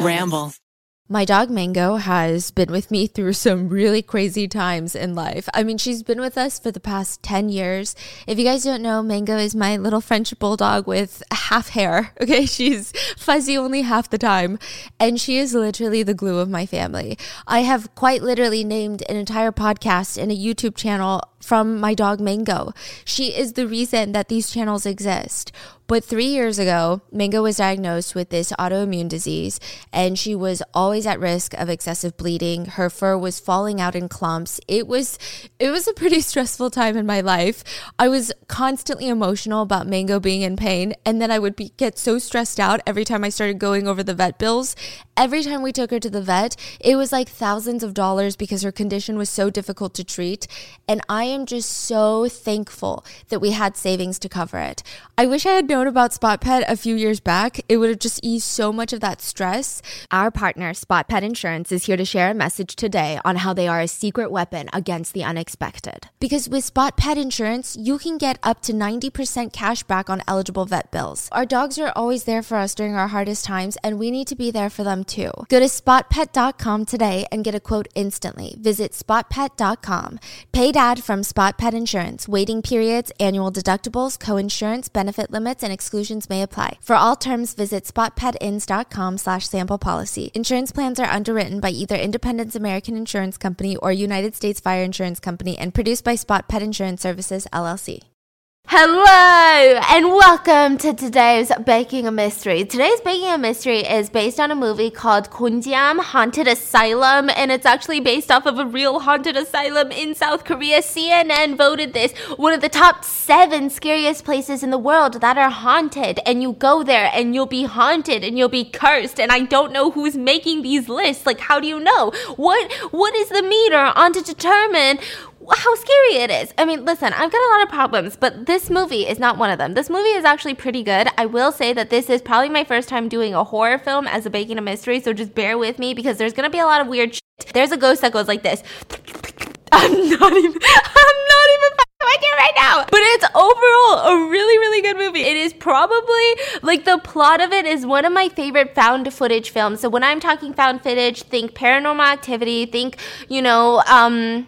Ramble. My dog Mango has been with me through some really crazy times in life. I mean, she's been with us for the past 10 years. If you guys don't know, Mango is my little French bulldog with half hair. Okay, she's fuzzy only half the time, and she is literally the glue of my family. I have quite literally named an entire podcast and a YouTube channel from my dog Mango. She is the reason that these channels exist. But three years ago, Mango was diagnosed with this autoimmune disease, and she was always at risk of excessive bleeding. Her fur was falling out in clumps. It was it was a pretty stressful time in my life. I was constantly emotional about Mango being in pain, and then I would be, get so stressed out every time I started going over the vet bills. Every time we took her to the vet, it was like thousands of dollars because her condition was so difficult to treat, and I am just so thankful that we had savings to cover it. I wish I had known about Spot Pet a few years back. It would have just eased so much of that stress. Our partner, Spot Pet Insurance, is here to share a message today on how they are a secret weapon against the unexpected. Because with Spot Pet Insurance, you can get up to 90% cash back on eligible vet bills. Our dogs are always there for us during our hardest times, and we need to be there for them too. Go to spotpet.com today and get a quote instantly. Visit spotpet.com. Paid ad from Spot Pet Insurance. Waiting periods, annual deductibles, co-insurance, benefit limits, and exclusions may apply. For all terms, visit spotpetins.com slash sample policy. Insurance plans are underwritten by either Independence American Insurance Company or United States Fire Insurance Company and produced by Spot Pet Insurance Services, LLC. Hello and welcome to today's Baking a Mystery. Today's Baking a Mystery is based on a movie called Gonjiam Haunted Asylum and it's actually based off of a real haunted asylum in South Korea. CNN voted this one of the top seven scariest places in the world that are haunted and you go there and you'll be haunted and you'll be cursed and I don't know who's making these lists. Like how do you know? What what is the meter on to determine how scary it is. I mean, listen, I've got a lot of problems, but this movie is not one of them. This movie is actually pretty good. I will say that this is probably my first time doing a horror film as a baking a mystery, so just bear with me because there's gonna be a lot of weird shit. There's a ghost that goes like this. I'm not even, I'm not even like it right now. But it's overall a really, really good movie. It is probably like the plot of it is one of my favorite found footage films. So when I'm talking found footage, think paranormal activity, think, you know, um,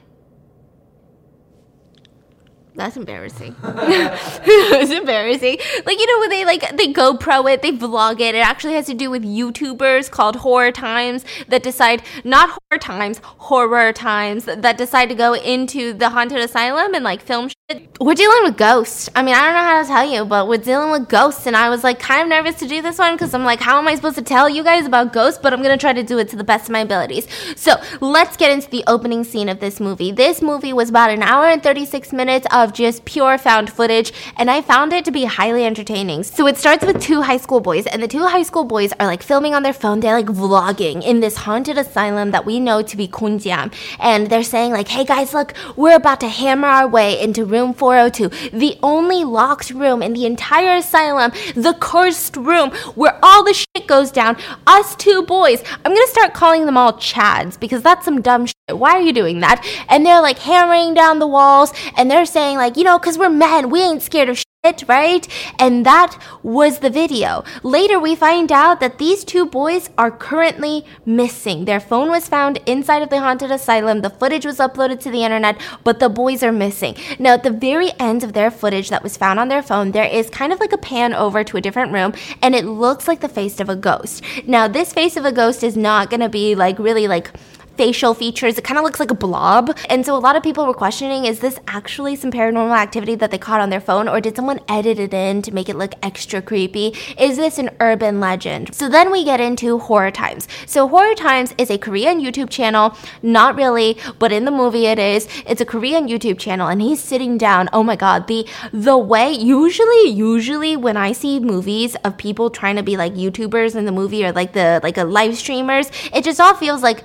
that's embarrassing. it's embarrassing. Like you know when they like they GoPro it, they vlog it. It actually has to do with YouTubers called Horror Times that decide not horror times, horror times that decide to go into the haunted asylum and like film shit. We're dealing with ghosts. I mean, I don't know how to tell you, but we're dealing with ghosts and I was like kind of nervous to do this one cuz I'm like how am I supposed to tell you guys about ghosts, but I'm to try to do it to the best of my abilities. So, let's get into the opening scene of this movie. This movie was about an hour and 36 minutes of of just pure found footage, and I found it to be highly entertaining. So it starts with two high school boys, and the two high school boys are like filming on their phone. They're like vlogging in this haunted asylum that we know to be Gonjiam. And they're saying, like, hey guys, look, we're about to hammer our way into room 402, the only locked room in the entire asylum, the cursed room where all the shit goes down. Us two boys, I'm gonna start calling them all Chads because that's some dumb. Why are you doing that? And they're like hammering down the walls and they're saying, like, you know, because we're men, we ain't scared of shit, right? And that was the video. Later, we find out that these two boys are currently missing. Their phone was found inside of the haunted asylum. The footage was uploaded to the internet, but the boys are missing. Now, at the very end of their footage that was found on their phone, there is kind of like a pan over to a different room, and it looks like the face of a ghost. Now, this face of a ghost is not gonna be like really like facial features. It kind of looks like a blob. And so a lot of people were questioning is this actually some paranormal activity that they caught on their phone, or did someone edit it in to make it look extra creepy? Is this an urban legend? So then we get into Horror Times. So Horror Times is a Korean YouTube channel, not really, but in the movie it is. It's a Korean YouTube channel, and he's sitting down. Oh my god, the the way usually usually when I see movies of people trying to be like YouTubers in the movie or like the like a live streamers, it just all feels like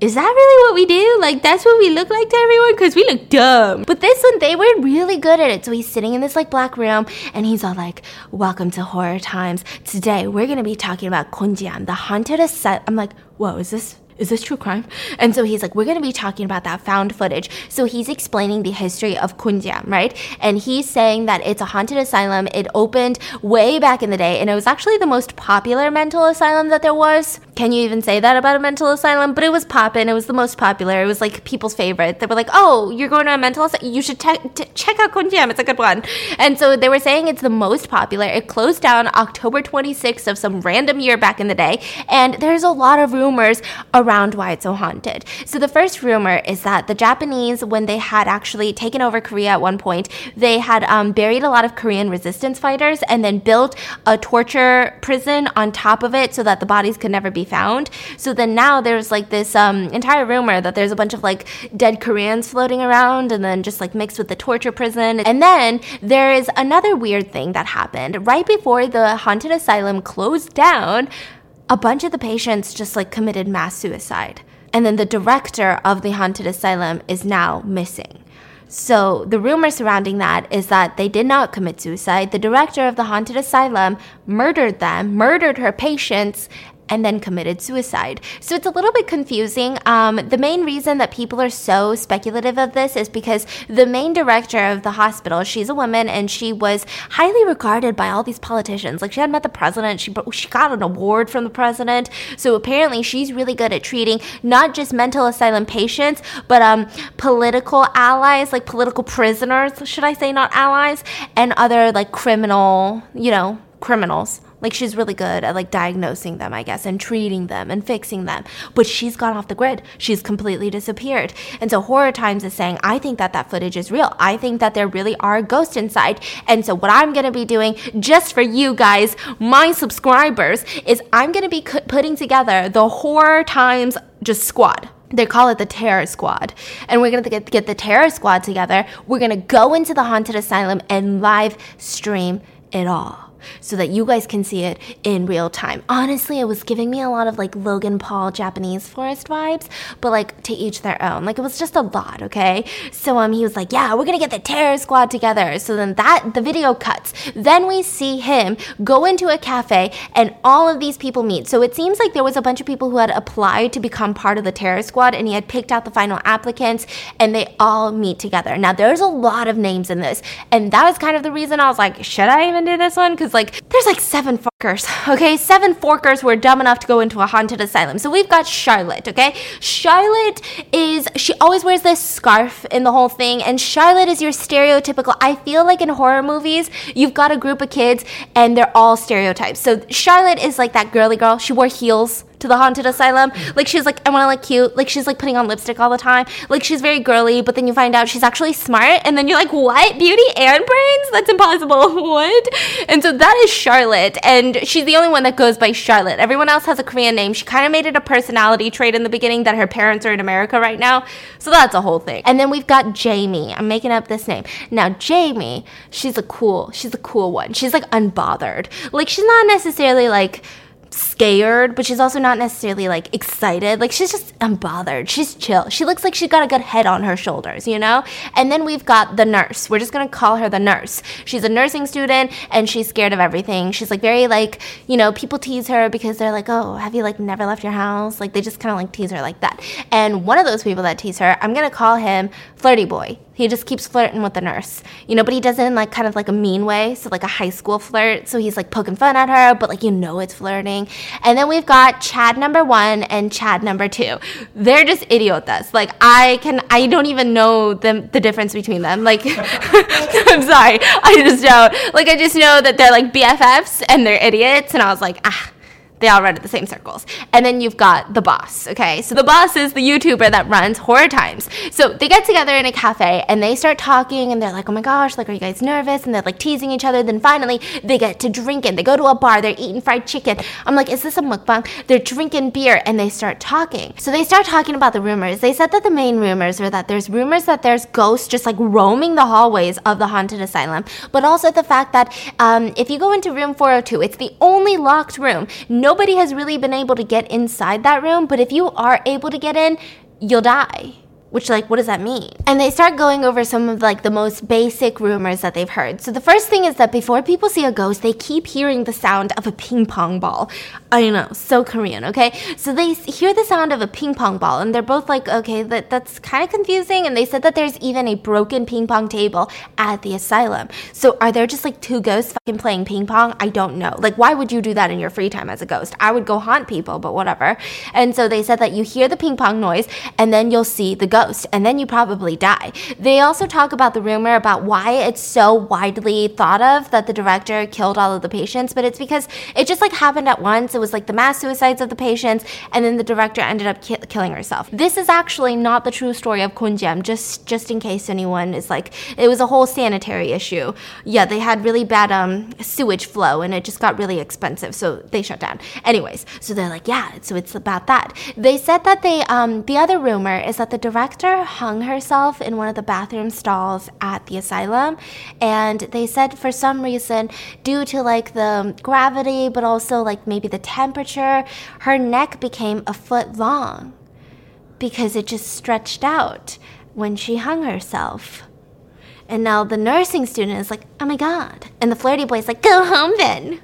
is that really what we do? Like, that's what we look like to everyone? Because we look dumb. But this one, they were really good at it. So he's sitting in this like black room and he's all like, Welcome to Horror Times. Today, we're going to be talking about Gonjiam, the haunted asylum. I'm like, Whoa, is this is this true crime? And so he's like, we're going to be talking about that found footage. So he's explaining the history of Gonjiam, right? And he's saying that it's a haunted asylum. It opened way back in the day, and it was actually the most popular mental asylum that there was. can you even say that about a mental asylum? But it was poppin'. It was the most popular. It was like people's favorite. They were like, oh, you're going to a mental asylum? You should te- check out Konjam. It's a good one. And so they were saying it's the most popular. It closed down October 26th of some random year back in the day. And there's a lot of rumors around why it's so haunted. So the first rumor is that the Japanese, when they had actually taken over Korea at one point, they had um, buried a lot of Korean resistance fighters and then built a torture prison on top of it so that the bodies could never be found. So then now there's like this um, entire rumor that there's a bunch of like dead Koreans floating around and then just like mixed with the torture prison. And then there is another weird thing that happened right before the haunted asylum closed down. A bunch of the patients just like committed mass suicide. And then the director of the haunted asylum is now missing. So the rumor surrounding that is that they did not commit suicide. The director of the haunted asylum murdered them, murdered her patients, and then committed suicide. So it's a little bit confusing. Um, the main reason that people are so speculative of this is because the main director of the hospital, she's a woman and she was highly regarded by all these politicians. Like she had met the president, she, she got an award from the president. So apparently she's really good at treating not just mental asylum patients, but um, political allies, like political prisoners, should I say, not allies, and other like criminal, you know, criminals. Like she's really good at like diagnosing them, I guess, and treating them and fixing them. But she's gone off the grid. She's completely disappeared. And so Horror Times is saying, I think that that footage is real. I think that there really are ghosts inside. And so what I'm going to be doing just for you guys, my subscribers, is I'm going to be putting together the Horror Times just squad they call it the terror squad and we're going to get, get the terror squad together we're going to go into the haunted asylum and live stream it all so that you guys can see it in real time. Honestly, it was giving me a lot of like Logan Paul Japanese forest vibes, but like to each their own. Like it was just a lot, okay? So um he was like, "Yeah, we're going to get the terror squad together." So then that the video cuts. Then we see him go into a cafe and all of these people meet. So it seems like there was a bunch of people who had applied to become part of the terror squad and he had picked out the final applicants and they all meet together. Now there's a lot of names in this. And that was kind of the reason I was like, "Should I even do this one?" cuz like there's like seven forkers, okay? Seven forkers were dumb enough to go into a haunted asylum. So we've got Charlotte, okay? Charlotte is, she always wears this scarf in the whole thing, and Charlotte is your stereotypical. I feel like in horror movies, you've got a group of kids and they're all stereotypes. So Charlotte is like that girly girl. She wore heels to the haunted asylum. Like she's like, I want to look cute. Like she's like putting on lipstick all the time. Like she's very girly, but then you find out she's actually smart, and then you're like, what? Beauty and brains? That's impossible. what? And so that is Charlotte, and she's the only one that goes by Charlotte. Everyone else has a Korean name. She kind of made it a personality trait in the beginning that her parents are in America right now. So that's a whole thing. And then we've got Jamie. I'm making up this name. Now Jamie, she's a cool, she's a cool one. She's like unbothered. Like she's not necessarily like scared, but she's also not necessarily like excited. Like she's just unbothered. She's chill. She looks like she's got a good head on her shoulders, you know? And then we've got the nurse. We're just gonna call her the nurse. She's a nursing student and she's scared of everything. She's like very like, you know, people tease her because they're like, oh, have you like never left your house? Like they just kind of like tease her like that. And one of those people that tease her, I'm gonna call him Flirty Boy. He just keeps flirting with the nurse, you know, but he does it in like kind of like a mean way, so like a high school flirt. So he's like poking fun at her, but like you know it's flirting. And then we've got Chad number one and Chad number two. They're just idiotas. Like I can, I don't even know the the difference between them. Like I'm sorry, I just don't. Like I just know that they're like BFFs and they're idiots, and I was like ah they all run in the same circles. And then you've got the boss, okay? So the boss is the YouTuber that runs Horror Times. So they get together in a cafe and they start talking and they're like, oh my gosh, like, are you guys nervous? And they're like teasing each other. Then finally they get to drinking. They go to a bar, they're eating fried chicken. I'm like, is this a mukbang? They're drinking beer and they start talking. So they start talking about the rumors. They said that the main rumors were that there's rumors that there's ghosts just like roaming the hallways of the haunted asylum, but also the fact that um, if you go into room 402, it's the only locked room. No nobody has really been able to get inside that room, but if you are able to get in, you'll die. Which like what does that mean? And they start going over some of like the most basic rumors that they've heard. So the first thing is that before people see a ghost they keep hearing the sound of a ping pong ball. I don't know so korean okay? So they hear the sound of a ping pong ball and they're both like okay that, that's kind of confusing. And they said that there's even a broken ping pong table at the asylum. So are there just like two ghosts fucking playing ping pong? I don't know. Like why would you do that in your free time as a ghost? I would go haunt people but whatever. And so they said that you hear the ping pong noise and then you'll see the ghost ghost, and then you probably die. They also talk about the rumor about why it's so widely thought of that the director killed all of the patients, but it's because it just like happened at once. It was like the mass suicides of the patients, and then the director ended up ki- killing herself. This is actually not the true story of Kunjam, just just in case anyone is like, it was a whole sanitary issue. Yeah, they had really bad um, sewage flow, and it just got really expensive, so they shut down. Anyways, so they're like, yeah, so it's about that. They said that they, um, the other rumor is that the director director hung herself in one of the bathroom stalls at the asylum. And they said for some reason, due to like the gravity, but also like maybe the temperature, her neck became a foot long because it just stretched out when she hung herself. And now the nursing student is like, oh my god. And the flirty boy's like, go home then.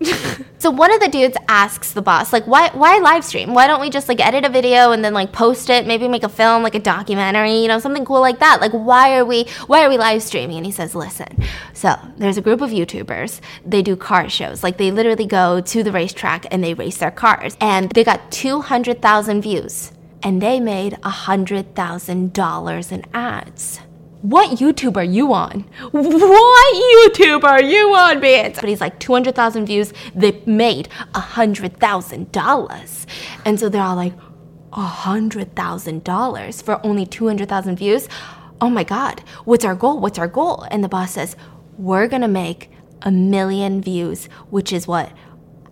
so one of the dudes asks the boss, like, why why live stream? Why don't we just like edit a video and then like post it, maybe make a film, like a documentary, you know, something cool like that. Like why are we why are we live streaming? And he says, Listen, so there's a group of YouTubers, they do car shows. Like they literally go to the racetrack and they race their cars. And they got two hundred thousand views and they made a hundred thousand dollars in ads what YouTube are you on? What YouTube are you on, bitch? But he's like, 200,000 views, they made $100,000. And so they're all like, $100,000 for only 200,000 views? Oh my God, what's our goal? What's our goal? And the boss says, we're gonna make a million views, which is what?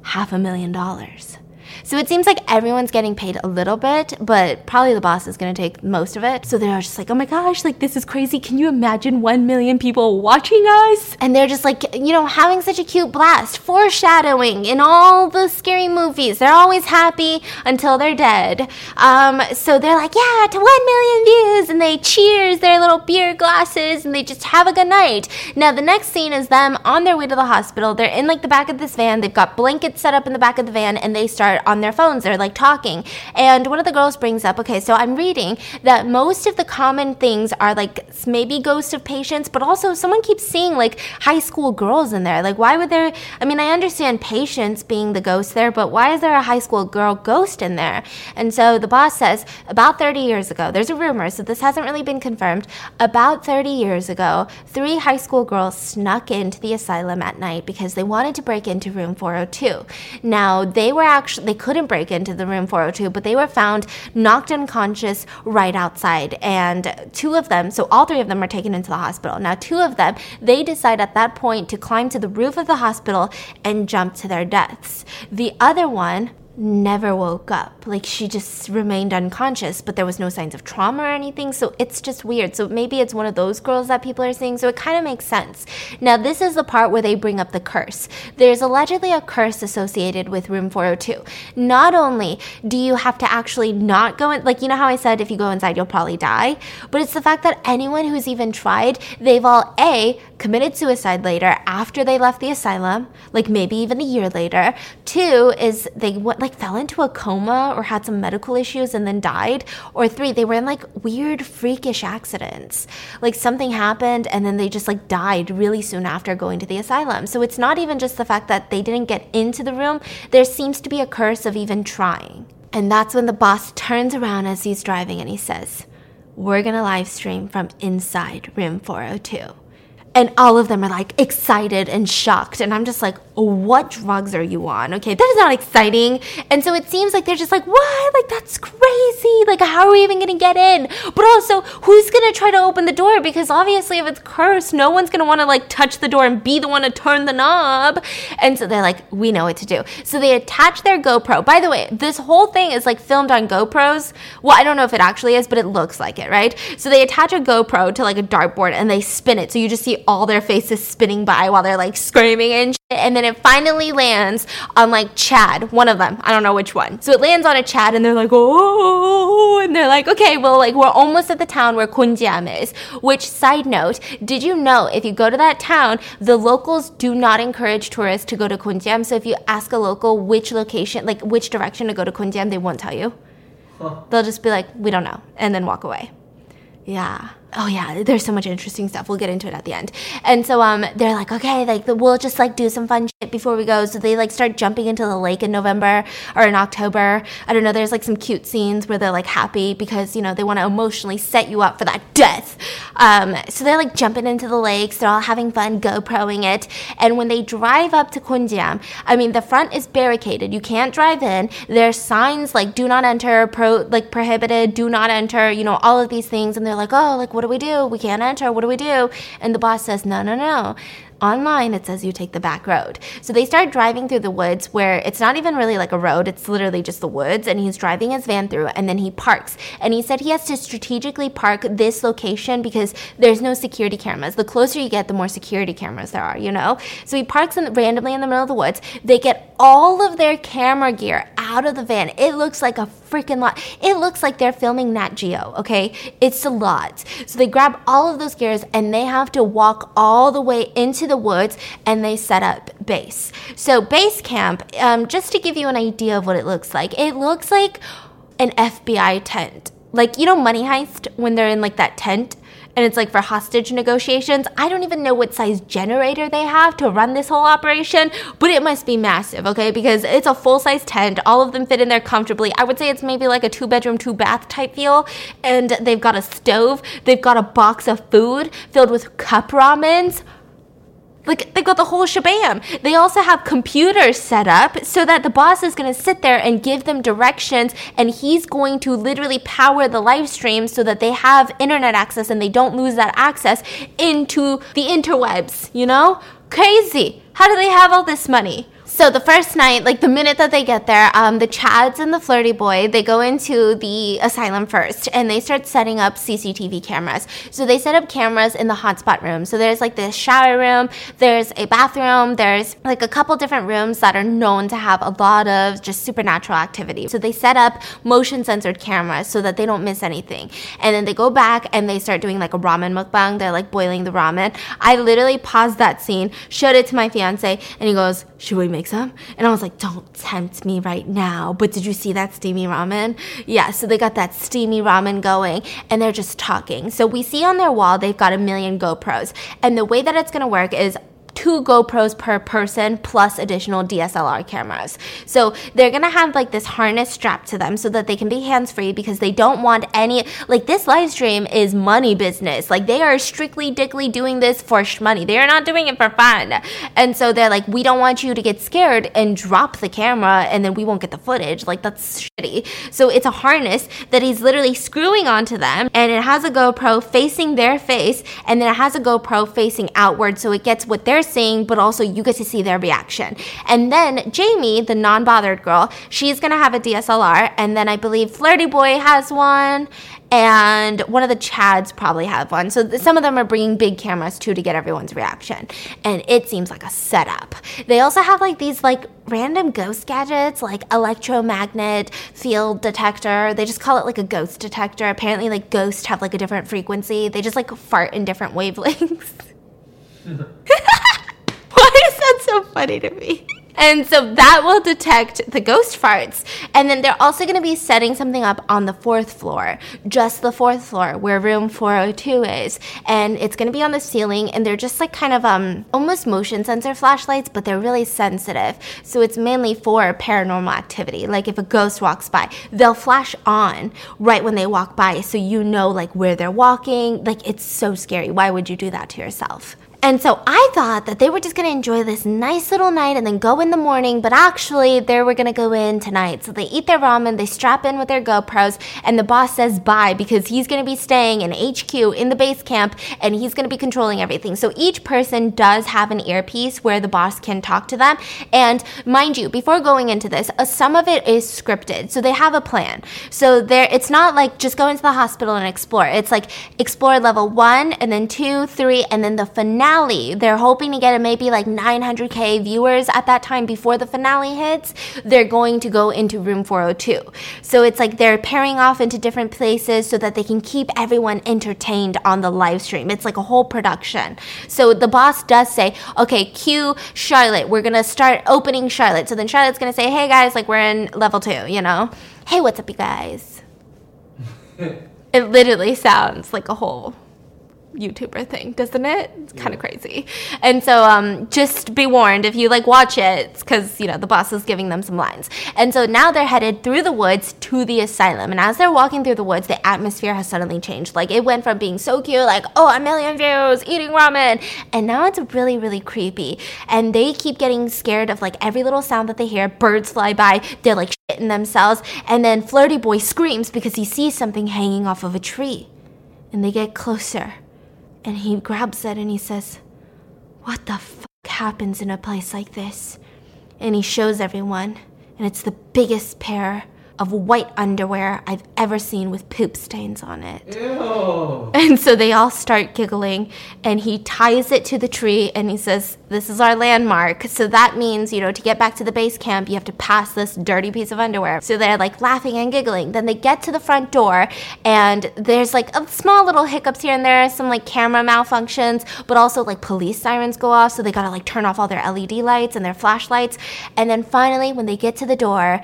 Half a million dollars. So it seems like everyone's getting paid a little bit, but probably the boss is going to take most of it. So they're just like, oh my gosh, like this is crazy. Can you imagine 1 million people watching us? And they're just like, you know, having such a cute blast, foreshadowing in all the scary movies. They're always happy until they're dead. Um, so they're like, yeah, to 1 million views. And they cheers their little beer glasses and they just have a good night. Now, the next scene is them on their way to the hospital. They're in like the back of this van. They've got blankets set up in the back of the van and they start on their phones. They're like talking. And one of the girls brings up, okay, so I'm reading that most of the common things are like maybe ghosts of patients, but also someone keeps seeing like high school girls in there. Like, why would there, I mean, I understand patients being the ghost there, but why is there a high school girl ghost in there? And so the boss says about 30 years ago, there's a rumor, so this hasn't really been confirmed. About 30 years ago, three high school girls snuck into the asylum at night because they wanted to break into room 402. Now, they were actually, they couldn't break into the room 402, but they were found knocked unconscious right outside. And two of them, so all three of them were taken into the hospital. Now, two of them, they decide at that point to climb to the roof of the hospital and jump to their deaths. The other one, never woke up. Like she just remained unconscious, but there was no signs of trauma or anything. So it's just weird. So maybe it's one of those girls that people are seeing. So it kind of makes sense. Now, this is the part where they bring up the curse. There's allegedly a curse associated with room 402. Not only do you have to actually not go in, like, you know how I said if you go inside, you'll probably die, but it's the fact that anyone who's even tried, they've all A, committed suicide later after they left the asylum, like maybe even a year later. Two is they went like fell into a coma or had some medical issues and then died. Or three, they were in like weird freakish accidents. Like something happened and then they just like died really soon after going to the asylum. So it's not even just the fact that they didn't get into the room, there seems to be a curse of even trying. And that's when the boss turns around as he's driving and he says, We're gonna live stream from inside room 402. And all of them are like excited and shocked. And I'm just like, what drugs are you on? Okay, that is not exciting. And so it seems like they're just like, what? Like, that's crazy. Like, how are we even gonna get in? But also, who's gonna try to open the door? Because obviously, if it's cursed, no one's gonna wanna like touch the door and be the one to turn the knob. And so they're like, we know what to do. So they attach their GoPro. By the way, this whole thing is like filmed on GoPros. Well, I don't know if it actually is, but it looks like it, right? So they attach a GoPro to like a dartboard and they spin it. So you just see all their faces spinning by while they're like screaming and and then it finally lands on like Chad, one of them. I don't know which one. So it lands on a Chad, and they're like, oh, and they're like, okay, well, like we're almost at the town where Gonjiam is. Which side note, did you know if you go to that town, the locals do not encourage tourists to go to Gonjiam. So if you ask a local which location, like which direction to go to Gonjiam, they won't tell you. They'll just be like, we don't know, and then walk away. Yeah. Oh yeah, there's so much interesting stuff. We'll get into it at the end. And so um they're like, okay, like we'll just like do some fun shit before we go. So they like start jumping into the lake in November or in October. I don't know, there's like some cute scenes where they're like happy because, you know, they want to emotionally set you up for that death. Um so they're like jumping into the lakes, they're all having fun GoProing it. And when they drive up to Gonjiam, I mean the front is barricaded. You can't drive in. There's signs like do not enter, pro like prohibited, do not enter, you know, all of these things and they're like, "Oh, like what what do we do? We can't enter. What do we do? And the boss says, no, no, no online it says you take the back road. So they start driving through the woods where it's not even really like a road, it's literally just the woods. And he's driving his van through and then he parks. And he said he has to strategically park this location because there's no security cameras. The closer you get, the more security cameras there are, you know? So he parks in, randomly in the middle of the woods. They get all of their camera gear out of the van. It looks like a freaking lot. It looks like they're filming Nat Geo, okay? It's a lot. So they grab all of those gears and they have to walk all the way into the the woods and they set up base. So, base camp, um, just to give you an idea of what it looks like, it looks like an FBI tent. Like, you know, Money Heist when they're in like that tent and it's like for hostage negotiations. I don't even know what size generator they have to run this whole operation, but it must be massive, okay? Because it's a full size tent. All of them fit in there comfortably. I would say it's maybe like a two bedroom, two bath type feel. And they've got a stove, they've got a box of food filled with cup ramens like they got the whole shabam. They also have computers set up so that the boss is going to sit there and give them directions and he's going to literally power the live stream so that they have internet access and they don't lose that access into the interwebs, you know? Crazy. How do they have all this money? So the first night, like the minute that they get there, um, the Chads and the flirty boy, they go into the asylum first and they start setting up CCTV cameras. So they set up cameras in the hotspot room. So there's like this shower room, there's a bathroom, there's like a couple different rooms that are known to have a lot of just supernatural activity. So they set up motion censored cameras so that they don't miss anything. And then they go back and they start doing like a ramen mukbang. They're like boiling the ramen. I literally paused that scene, showed it to my fiance, and he goes, Should we make make some? And I was like, don't tempt me right now. But did you see that steamy ramen? Yeah, so they got that steamy ramen going and they're just talking. So we see on their wall, they've got a million GoPros. And the way that it's gonna work is two GoPros per person plus additional DSLR cameras. So they're gonna have like this harness strapped to them so that they can be hands free because they don't want any, like this live stream is money business. Like they are strictly dickly doing this for money. They are not doing it for fun. And so they're like, we don't want you to get scared and drop the camera and then we won't get the footage. Like that's shitty. So it's a harness that he's literally screwing onto them and it has a GoPro facing their face and then it has a GoPro facing outward so it gets what they're they're seeing, but also you get to see their reaction. And then Jamie, the non bothered girl, she's gonna have a DSLR, and then I believe Flirty Boy has one, and one of the Chads probably have one. So th- some of them are bringing big cameras too to get everyone's reaction, and it seems like a setup. They also have like these like random ghost gadgets, like electromagnet field detector. They just call it like a ghost detector. Apparently, like ghosts have like a different frequency. They just like fart in different wavelengths. Why is that so funny to me? And so that will detect the ghost farts. And then they're also going to be setting something up on the fourth floor, just the fourth floor where room 402 is. And it's going to be on the ceiling and they're just like kind of um almost motion sensor flashlights, but they're really sensitive. So it's mainly for paranormal activity. Like if a ghost walks by, they'll flash on right when they walk by so you know like where they're walking. Like it's so scary. Why would you do that to yourself? And so I thought that they were just going to enjoy this nice little night and then go in the morning, but actually they were going to go in tonight. So they eat their ramen, they strap in with their GoPros, and the boss says bye because he's going to be staying in HQ in the base camp and he's going to be controlling everything. So each person does have an earpiece where the boss can talk to them. And mind you, before going into this, uh, some of it is scripted. So they have a plan. So there, it's not like just go into the hospital and explore. It's like explore level one and then two, three, and then the finale finale, they're hoping to get maybe like 900k viewers at that time before the finale hits. They're going to go into room 402. So it's like they're pairing off into different places so that they can keep everyone entertained on the live stream. It's like a whole production. So the boss does say, okay, cue Charlotte. We're going to start opening Charlotte. So then Charlotte's going to say, hey guys, like we're in level two, you know? Hey, what's up, you guys? it literally sounds like a whole YouTuber thing, doesn't it? It's kind of yeah. crazy. And so, um, just be warned if you like watch it, because you know the boss is giving them some lines. And so now they're headed through the woods to the asylum. And as they're walking through the woods, the atmosphere has suddenly changed. Like it went from being so cute, like oh a million views, eating ramen, and now it's really really creepy. And they keep getting scared of like every little sound that they hear. Birds fly by, they're like shitting themselves, and then Flirty Boy screams because he sees something hanging off of a tree. And they get closer and he grabs it and he says, What the fuck happens in a place like this? And he shows everyone, and it's the biggest pair of white underwear I've ever seen with poop stains on it. Ew. And so they all start giggling, and he ties it to the tree and he says, This is our landmark. So that means, you know, to get back to the base camp, you have to pass this dirty piece of underwear. So they're like laughing and giggling. Then they get to the front door, and there's like a small little hiccups here and there, some like camera malfunctions, but also like police sirens go off. So they gotta like turn off all their LED lights and their flashlights. And then finally, when they get to the door,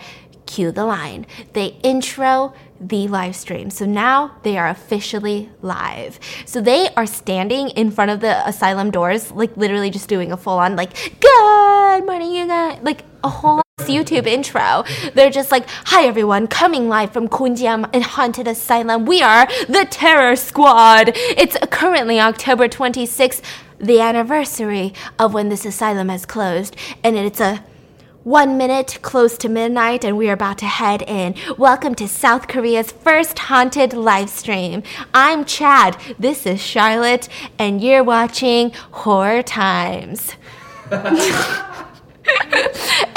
cue the line. They intro the live stream. So now they are officially live. So they are standing in front of the asylum doors, like literally just doing a full on, like, good morning, you guys. Like a whole YouTube intro. They're just like, hi everyone, coming live from Gonjiam and Haunted Asylum. We are the Terror Squad. It's currently October 26th, the anniversary of when this asylum has closed. And it's a one minute close to midnight, and we are about to head in. Welcome to South Korea's first haunted live stream. I'm Chad, this is Charlotte, and you're watching Horror Times. and it's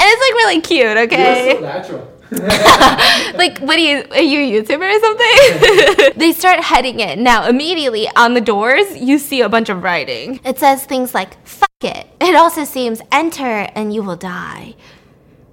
like really cute, okay? You're so natural. like, what are you? Are you a YouTuber or something? they start heading in. Now, immediately on the doors, you see a bunch of writing. It says things like, fuck it. It also seems, enter and you will die.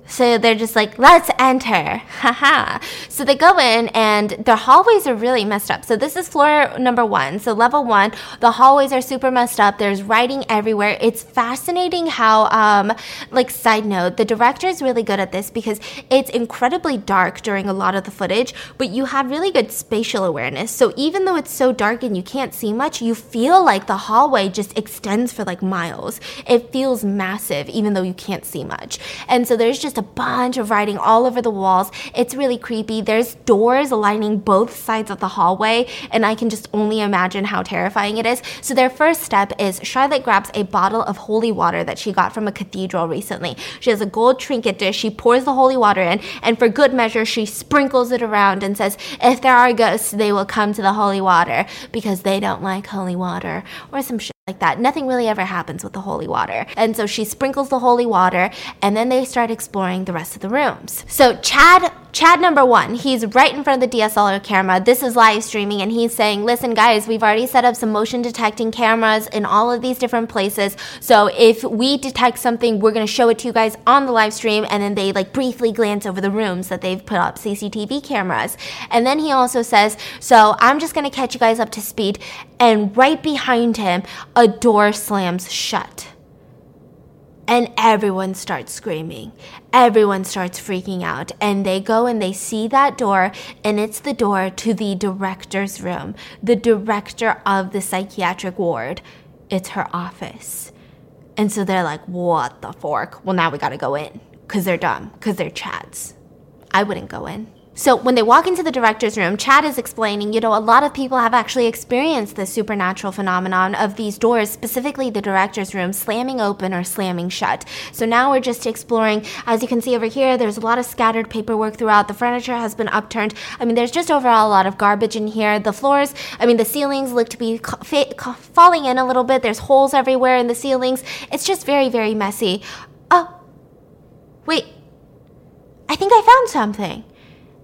So they're just like, let's enter. Haha. so they go in and their hallways are really messed up. So this is floor number one. So level one, the hallways are super messed up. There's writing everywhere. It's fascinating how, um, like, side note, the director is really good at this because it's incredibly dark during a lot of the footage, but you have really good spatial awareness. So even though it's so dark and you can't see much, you feel like the hallway just extends for like miles. It feels massive, even though you can't see much. And so there's just a bunch of writing all over the walls. It's really creepy. There's doors lining both sides of the hallway, and I can just only imagine how terrifying it is. So, their first step is Charlotte grabs a bottle of holy water that she got from a cathedral recently. She has a gold trinket dish. She pours the holy water in, and for good measure, she sprinkles it around and says, If there are ghosts, they will come to the holy water because they don't like holy water, or some shit like that. Nothing really ever happens with the holy water. And so she sprinkles the holy water and then they start exploring the rest of the rooms. So Chad Chad number one, he's right in front of the DSLR camera. This is live streaming, and he's saying, Listen, guys, we've already set up some motion detecting cameras in all of these different places. So if we detect something, we're going to show it to you guys on the live stream. And then they like briefly glance over the rooms that they've put up CCTV cameras. And then he also says, So I'm just going to catch you guys up to speed. And right behind him, a door slams shut and everyone starts screaming. Everyone starts freaking out. And they go and they see that door, and it's the door to the director's room, the director of the psychiatric ward. It's her office. And so they're like, what the fork? Well, now we gotta go in. Because they're dumb, because they're chads. I wouldn't go in. So when they walk into the director's room, Chad is explaining, you know, a lot of people have actually experienced the supernatural phenomenon of these doors, specifically the director's room, slamming open or slamming shut. So now we're just exploring. As you can see over here, there's a lot of scattered paperwork throughout. The furniture has been upturned. I mean, there's just overall a lot of garbage in here. The floors, I mean, the ceilings look to be falling in a little bit. There's holes everywhere in the ceilings. It's just very, very messy. Oh, wait. I think I found something.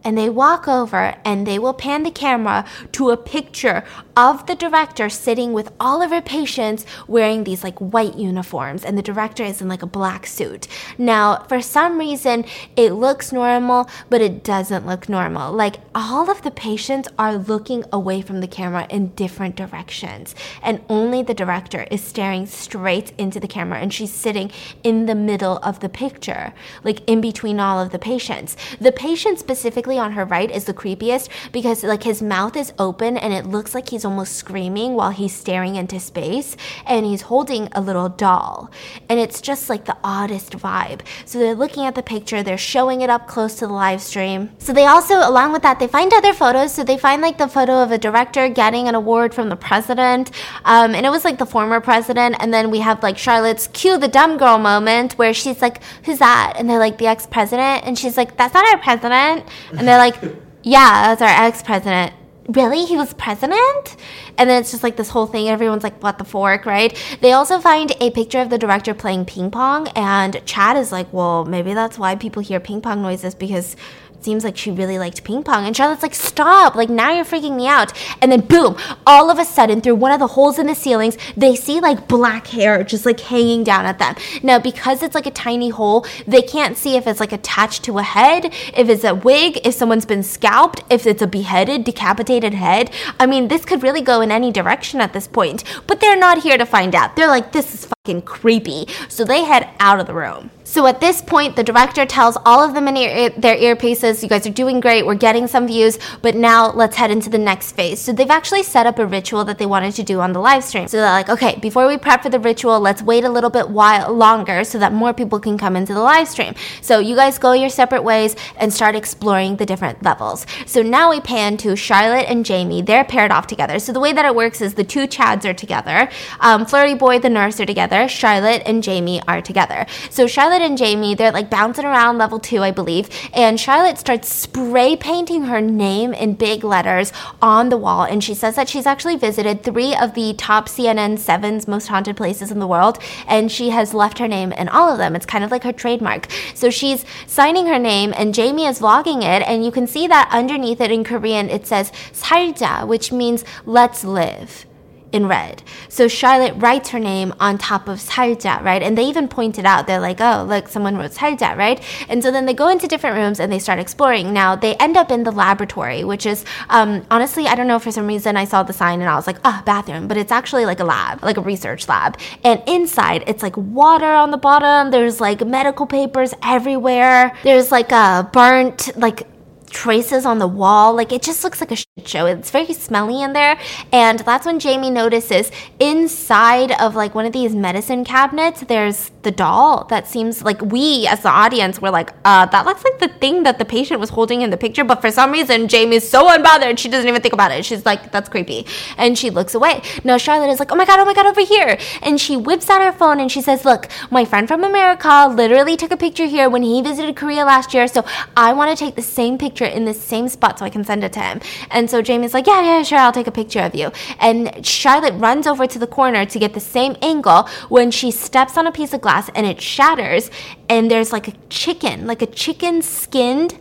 And they walk over and they will pan the camera to a picture of the director sitting with all of her patients wearing these like white uniforms and the director is in like a black suit. Now, for some reason, it looks normal, but it doesn't look normal. Like all of the patients are looking away from the camera in different directions and only the director is staring straight into the camera and she's sitting in the middle of the picture, like in between all of the patients. The patient specifically on her right is the creepiest because like his mouth is open and it looks like he's almost screaming while he's staring into space and he's holding a little doll. And it's just like the oddest vibe. So they're looking at the picture, they're showing it up close to the live stream. So they also, along with that, they find other photos. So they find like the photo of a director getting an award from the president. Um, and it was like the former president. And then we have like Charlotte's cue the dumb girl moment where she's like, Who's that? And they're like, The ex president. And she's like, That's not our president. And they're like, Yeah, that's our ex president really? He was president? And then it's just like this whole thing everyone's like what the fork right? They also find a picture of the director playing ping pong and chad is like well maybe that's why people hear ping pong noises because seems like she really liked ping pong. And Charlotte's like, stop, like now you're freaking me out. And then boom, all of a sudden, through one of the holes in the ceilings, they see like black hair just like hanging down at them. Now, because it's like a tiny hole, they can't see if it's like attached to a head, if it's a wig, if someone's been scalped, if it's a beheaded, decapitated head. I mean, this could really go in any direction at this point, but they're not here to find out. They're like, this is fucking creepy. So they head out of the room. So at this point, the director tells all of them in ear, their earpieces, you guys are doing great, we're getting some views, but now let's head into the next phase. So they've actually set up a ritual that they wanted to do on the live stream. So they're like, okay, before we prep for the ritual, let's wait a little bit while longer so that more people can come into the live stream. So you guys go your separate ways and start exploring the different levels. So now we pan to Charlotte and Jamie. They're paired off together. So the way that it works is the two Chads are together. Um, Flirty Boy, the nurse, are together. Charlotte and Jamie are together. So Charlotte and Jamie, they're like bouncing around level two, I believe. And Charlotte starts spray painting her name in big letters on the wall. And she says that she's actually visited three of the top CNN 7's most haunted places in the world. And she has left her name in all of them. It's kind of like her trademark. So she's signing her name, and Jamie is vlogging it. And you can see that underneath it in Korean, it says 살자, which means let's live in red. So Charlotte writes her name on top of 살자, right? And they even pointed out, they're like, oh, look, someone wrote 살자, right? And so then they go into different rooms and they start exploring. Now they end up in the laboratory, which is, um, honestly, I don't know, for some reason I saw the sign and I was like, ah, oh, bathroom, but it's actually like a lab, like a research lab. And inside, it's like water on the bottom. There's like medical papers everywhere. There's like a burnt, like traces on the wall. Like it just looks like a shit show. It's very smelly in there. And that's when Jamie notices inside of like one of these medicine cabinets, there's the doll that seems like we as the audience were like, uh, that looks like the thing that the patient was holding in the picture. But for some reason, Jamie's so unbothered, she doesn't even think about it. She's like, that's creepy. And she looks away. Now Charlotte is like, oh my God, oh my God, over here. And she whips out her phone and she says, look, my friend from America literally took a picture here when he visited Korea last year. So I want to take the same picture in the same spot so I can send it to him. And so Jamie's like, yeah, yeah, sure, I'll take a picture of you. And Charlotte runs over to the corner to get the same angle when she steps on a piece of glass and it shatters. And there's like a chicken, like a chicken skinned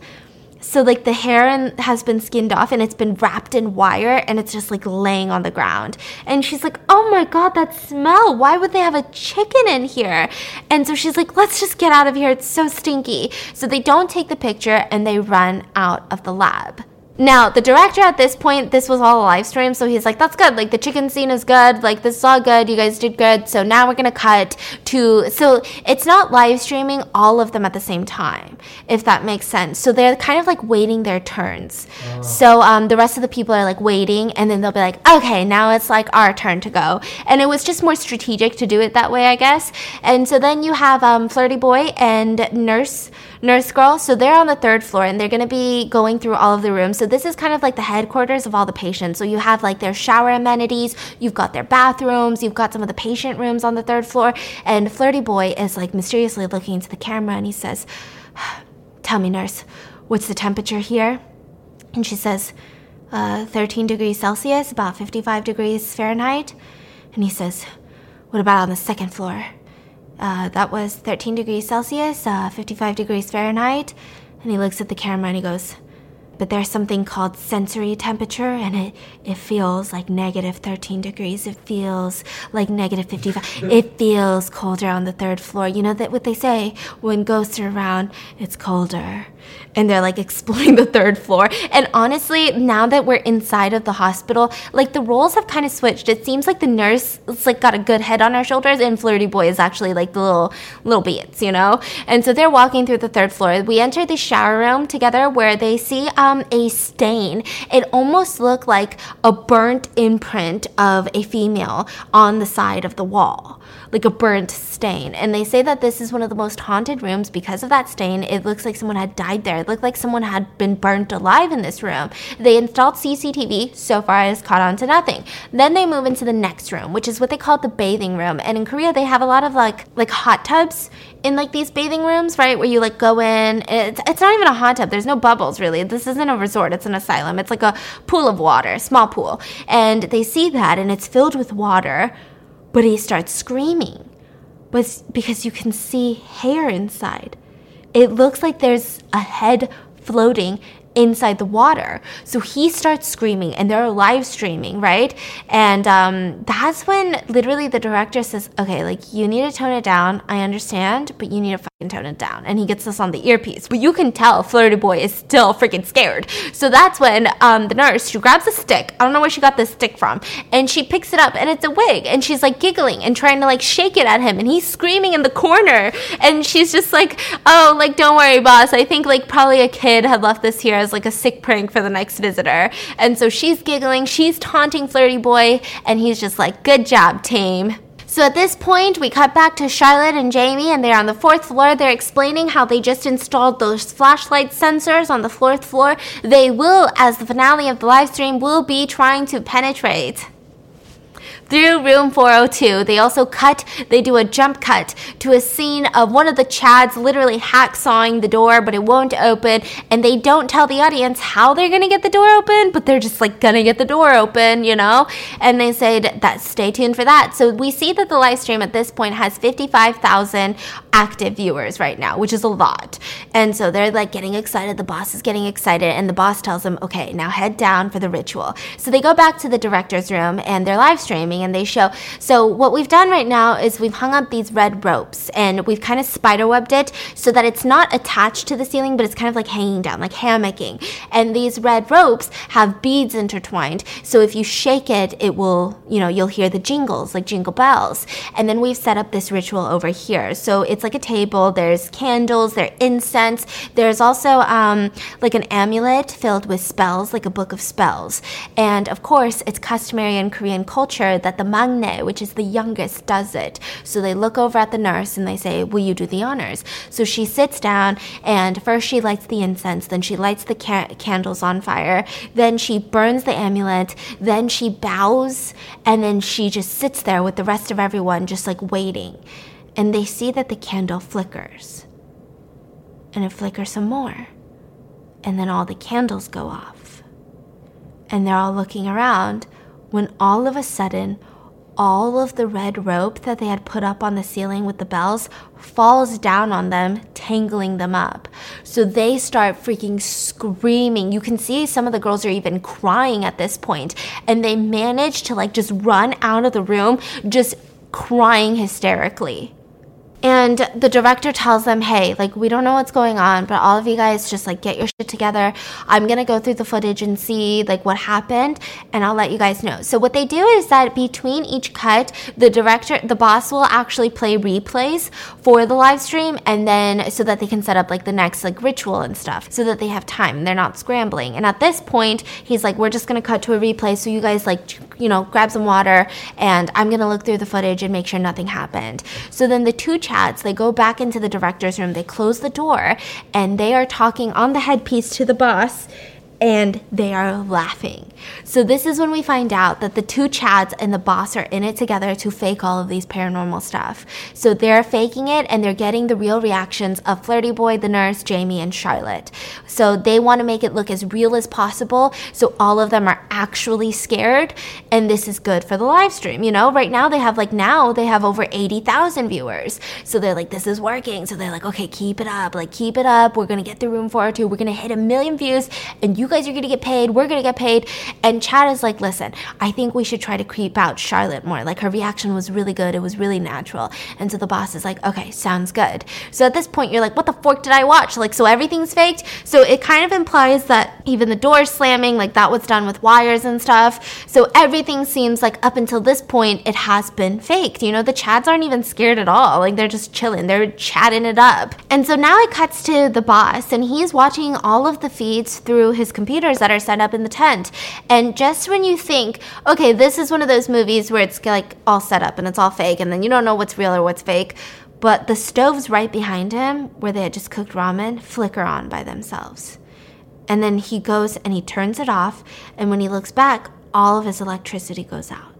so like the hair has been skinned off and it's been wrapped in wire and it's just like laying on the ground. And she's like, "Oh my god, that smell. Why would they have a chicken in here?" And so she's like, "Let's just get out of here. It's so stinky." So they don't take the picture and they run out of the lab. Now, the director at this point, this was all a live stream, so he's like, that's good. Like, the chicken scene is good. Like, this is all good. You guys did good. So now we're going to cut to. So it's not live streaming all of them at the same time, if that makes sense. So they're kind of like waiting their turns. Oh. So um, the rest of the people are like waiting, and then they'll be like, okay, now it's like our turn to go. And it was just more strategic to do it that way, I guess. And so then you have um, Flirty Boy and Nurse nurse girl. So they're on the third floor and they're going to be going through all of the rooms. So this is kind of like the headquarters of all the patients. So you have like their shower amenities, you've got their bathrooms, you've got some of the patient rooms on the third floor. And Flirty Boy is like mysteriously looking into the camera and he says, Tell me, nurse, what's the temperature here? And she says, uh, 13 degrees Celsius, about 55 degrees Fahrenheit. And he says, What about on the second floor? Uh, that was 13 degrees Celsius, uh, 55 degrees Fahrenheit. And he looks at the camera and he goes, but there's something called sensory temperature and it it feels like negative 13 degrees. It feels like negative 55 it feels colder on the third floor. You know that what they say when ghosts are around it's colder and they're like exploring the third floor. And honestly now that we're inside of the hospital like the roles have kind of switched. It seems like the nurse like got a good head on her shoulders and flirty boy is actually like the little little beats you know? And so they're walking through the third floor. We enter the shower room together where they see um, a stain. It almost looked like a burnt imprint of a female on the side of the wall like a burnt stain. And they say that this is one of the most haunted rooms because of that stain. It looks like someone had died there. It looked like someone had been burnt alive in this room. They installed CCTV. So far, it has caught on to nothing. Then they move into the next room, which is what they call the bathing room. And in Korea, they have a lot of like like hot tubs in like these bathing rooms, right? Where you like go in. It's, it's not even a hot tub. There's no bubbles really. This isn't a resort. It's an asylum. It's like a pool of water, small pool. And they see that and it's filled with water but he starts screaming. But because you can see hair inside. It looks like there's a head floating inside the water. So he starts screaming, and they're live streaming, right? And um, that's when literally the director says, Okay, like you need to tone it down. I understand, but you need to fucking tone it down. And he gets this on the earpiece. But you can tell Flirty Boy is still freaking scared. So that's when um, the nurse, she grabs a stick. I don't know where she got this stick from. And she picks it up, and it's a wig. And she's like giggling and trying to like shake it at him. And he's screaming in the corner. And she's just like, Oh, like, don't worry, boss. I think like probably a kid had left this here as like a sick prank for the next visitor. And so she's giggling, she's taunting Flirty Boy, and he's just like, good job, team. So at this point, we cut back to Charlotte and Jamie, and they're on the fourth floor. They're explaining how they just installed those flashlight sensors on the fourth floor. They will, as the finale of the live stream, will be trying to penetrate through room 402. They also cut, they do a jump cut to a scene of one of the Chads literally hacksawing the door, but it won't open. And they don't tell the audience how they're gonna get the door open, but they're just like gonna get the door open, you know? And they said that stay tuned for that. So we see that the live stream at this point has 55,000 active viewers right now, which is a lot. And so they're like getting excited. The boss is getting excited, and the boss tells them, okay, now head down for the ritual. So they go back to the director's room and they're live streaming and they show. So what we've done right now is we've hung up these red ropes and we've kind of spiderwebbed it so that it's not attached to the ceiling, but it's kind of like hanging down, like hammocking. And these red ropes have beads intertwined. So if you shake it, it will, you know, you'll hear the jingles, like jingle bells. And then we've set up this ritual over here. So it's like a table. There's candles, there's incense. There's also um, like an amulet filled with spells, like a book of spells. And of course, it's customary in Korean culture that the maknae, which is the youngest, does it. So they look over at the nurse and they say, Will you do the honors? So she sits down and first she lights the incense, then she lights the ca- candles on fire, then she burns the amulet, then she bows, and then she just sits there with the rest of everyone just like waiting. And they see that the candle flickers. And it flickers some more. And then all the candles go off. And they're all looking around when all of a sudden, all of the red rope that they had put up on the ceiling with the bells falls down on them, tangling them up. So they start freaking screaming. You can see some of the girls are even crying at this point, and they manage to like just run out of the room, just crying hysterically. And the director tells them, hey, like, we don't know what's going on, but all of you guys just like get your shit together. I'm going to go through the footage and see like what happened, and I'll let you guys know. So, what they do is that between each cut, the director, the boss will actually play replays for the live stream, and then so that they can set up like the next like ritual and stuff so that they have time. They're not scrambling. And at this point, he's like, we're just going to cut to a replay. So, you guys like, you know, grab some water, and I'm going to look through the footage and make sure nothing happened. So, then the two they go back into the director's room, they close the door, and they are talking on the headpiece to the boss and they are laughing. So, this is when we find out that the two Chads and the boss are in it together to fake all of these paranormal stuff. So, they're faking it and they're getting the real reactions of Flirty Boy, the nurse, Jamie, and Charlotte. So, they want to make it look as real as possible. So, all of them are actually scared. And this is good for the live stream. You know, right now they have like, now they have over 80,000 viewers. So, they're like, this is working. So, they're like, okay, keep it up. Like, keep it up. We're going to get the room 402. We're going to hit a million views. And you You guys are gonna get paid. We're gonna get paid. And Chad is like, listen, I think we should try to creep out Charlotte more. Like her reaction was really good. It was really natural. And so the boss is like, okay, sounds good. So at this point, you're like, what the fork did I watch? Like, so everything's faked. So it kind of implies that even the door slamming, like that was done with wires and stuff. So everything seems like up until this point, it has been faked. You know, the Chads aren't even scared at all. Like they're just chilling. They're chatting it up. And so now it cuts to the boss and he's watching all of the feeds through his computers that are set up in the tent. And just when you think, okay, this is one of those movies where it's like all set up and it's all fake and then you don't know what's real or what's fake, but the stoves right behind him, where they had just cooked ramen, flicker on by themselves. And then he goes and he turns it off, and when he looks back, all of his electricity goes out.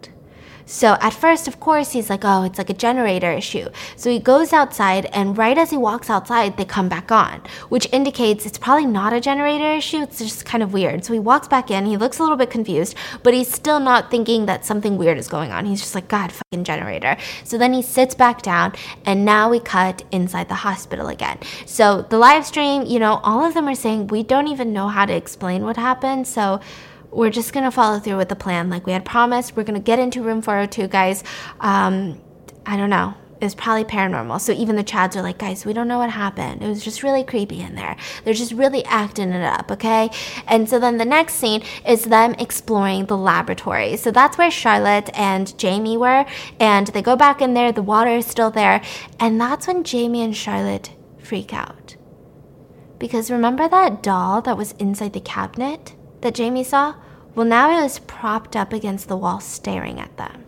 So at first, of course, he's like, oh, it's like a generator issue. So he goes outside, and right as he walks outside, they come back on, which indicates it's probably not a generator issue. It's just kind of weird. So he walks back in. He looks a little bit confused, but he's still not thinking that something weird is going on. He's just like, God, fucking generator. So then he sits back down, and now we cut inside the hospital again. So the live stream, you know, all of them are saying, we don't even know how to explain what happened. So, we're just gonna follow through with the plan like we had promised. We're gonna get into room 402, guys. Um, I don't know. It's probably paranormal. So even the Chads are like, guys, we don't know what happened. It was just really creepy in there. They're just really acting it up, okay? And so then the next scene is them exploring the laboratory. So that's where Charlotte and Jamie were. And they go back in there, the water is still there. And that's when Jamie and Charlotte freak out. Because remember that doll that was inside the cabinet that Jamie saw? Well, now it was propped up against the wall staring at them.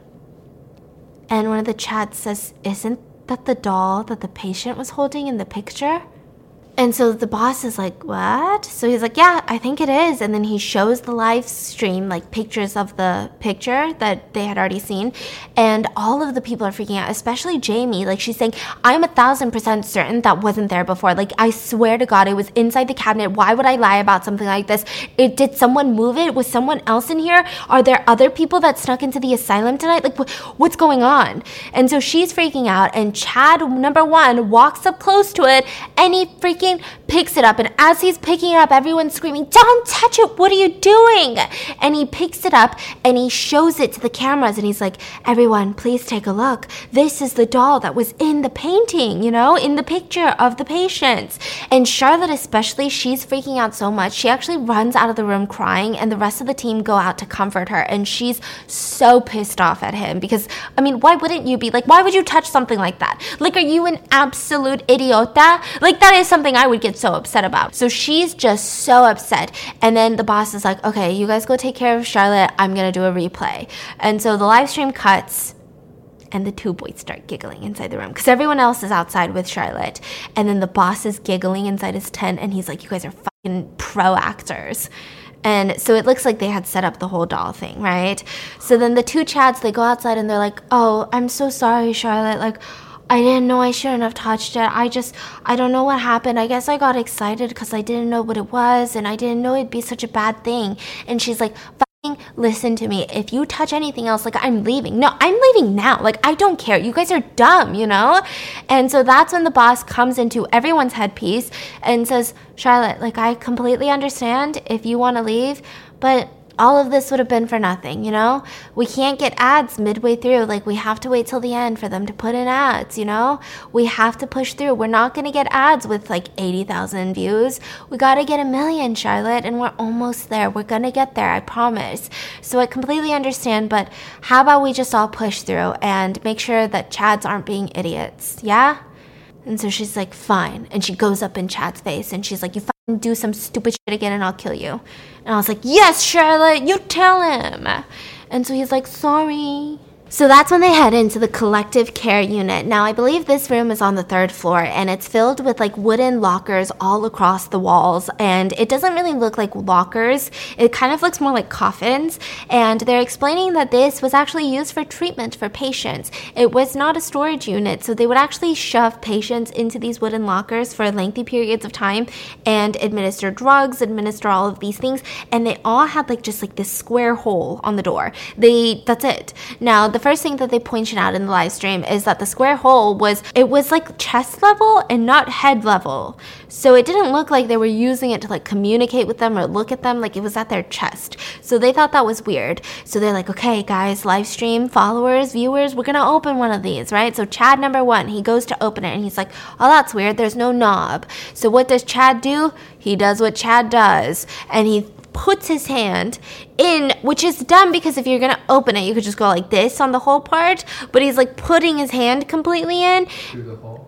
And one of the Chads says, Isn't that the doll that the patient was holding in the picture? And so the boss is like, What? So he's like, Yeah, I think it is. And then he shows the live stream, like pictures of the picture that they had already seen. And all of the people are freaking out, especially Jamie. Like, she's saying, I'm a thousand percent certain that wasn't there before. Like, I swear to God, it was inside the cabinet. Why would I lie about something like this? It, did someone move it? Was someone else in here? Are there other people that snuck into the asylum tonight? Like, wh- what's going on? And so she's freaking out. And Chad, number one, walks up close to it and he freaking picks it up. And as he's picking it up, everyone's screaming, Don't touch it! What are you doing? And he picks it up and he shows it to the cameras and he's like, Everyone, please take a look. This is the doll that was in the painting, you know, in the picture of the patients. And Charlotte, especially, she's freaking out so much. She actually runs out of the room crying, and the rest of the team go out to comfort her. And she's so pissed off at him because, I mean, why wouldn't you be like, why would you touch something like that? Like, are you an absolute idiota? Like, that is something I would get so upset about. So she's just so upset. And then the boss is like, okay, you guys go take care of Charlotte. I'm going to do a replay. And so the live stream cuts and the two boys start giggling inside the room because everyone else is outside with Charlotte. And then the boss is giggling inside his tent and he's like, you guys are fucking pro actors. And so it looks like they had set up the whole doll thing, right? So then the two chads, they go outside and they're like, oh, I'm so sorry, Charlotte. Like, I didn't know I shouldn't have touched it. I just, I don't know what happened. I guess I got excited because I didn't know what it was and I didn't know it'd be such a bad thing. And she's like, Fucking listen to me. If you touch anything else, like I'm leaving. No, I'm leaving now. Like I don't care. You guys are dumb, you know? And so that's when the boss comes into everyone's headpiece and says, Charlotte, like I completely understand if you want to leave, but all of this would have been for nothing, you know? We can't get ads midway through. Like, we have to wait till the end for them to put in ads, you know? We have to push through. We're not going to get ads with like 80,000 views. We got to get a million, Charlotte, and we're almost there. We're going to get there, I promise. So I completely understand, but how about we just all push through and make sure that Chads aren't being idiots, yeah? And so she's like, fine. And she goes up in Chad's face and she's like, you fucking do some stupid shit again and I'll kill you. And I was like, yes, Charlotte, you tell him. And so he's like, sorry. So that's when they head into the collective care unit. Now, I believe this room is on the third floor and it's filled with like wooden lockers all across the walls. And it doesn't really look like lockers, it kind of looks more like coffins. And they're explaining that this was actually used for treatment for patients. It was not a storage unit, so they would actually shove patients into these wooden lockers for lengthy periods of time and administer drugs, administer all of these things. And they all had like just like this square hole on the door. They, that's it. Now, the first thing that they pointed out in the live stream is that the square hole was it was like chest level and not head level. So it didn't look like they were using it to like communicate with them or look at them like it was at their chest. So they thought that was weird. So they're like, "Okay, guys, live stream followers, viewers, we're to open one of these, right?" So Chad number 1, he goes to open it and he's like, "Oh, that's weird. There's no knob." So what does Chad do? He does what Chad does and he puts his hand in, which is dumb because if you're gonna open it, you could just go like this on the whole part. But he's like putting his hand completely in.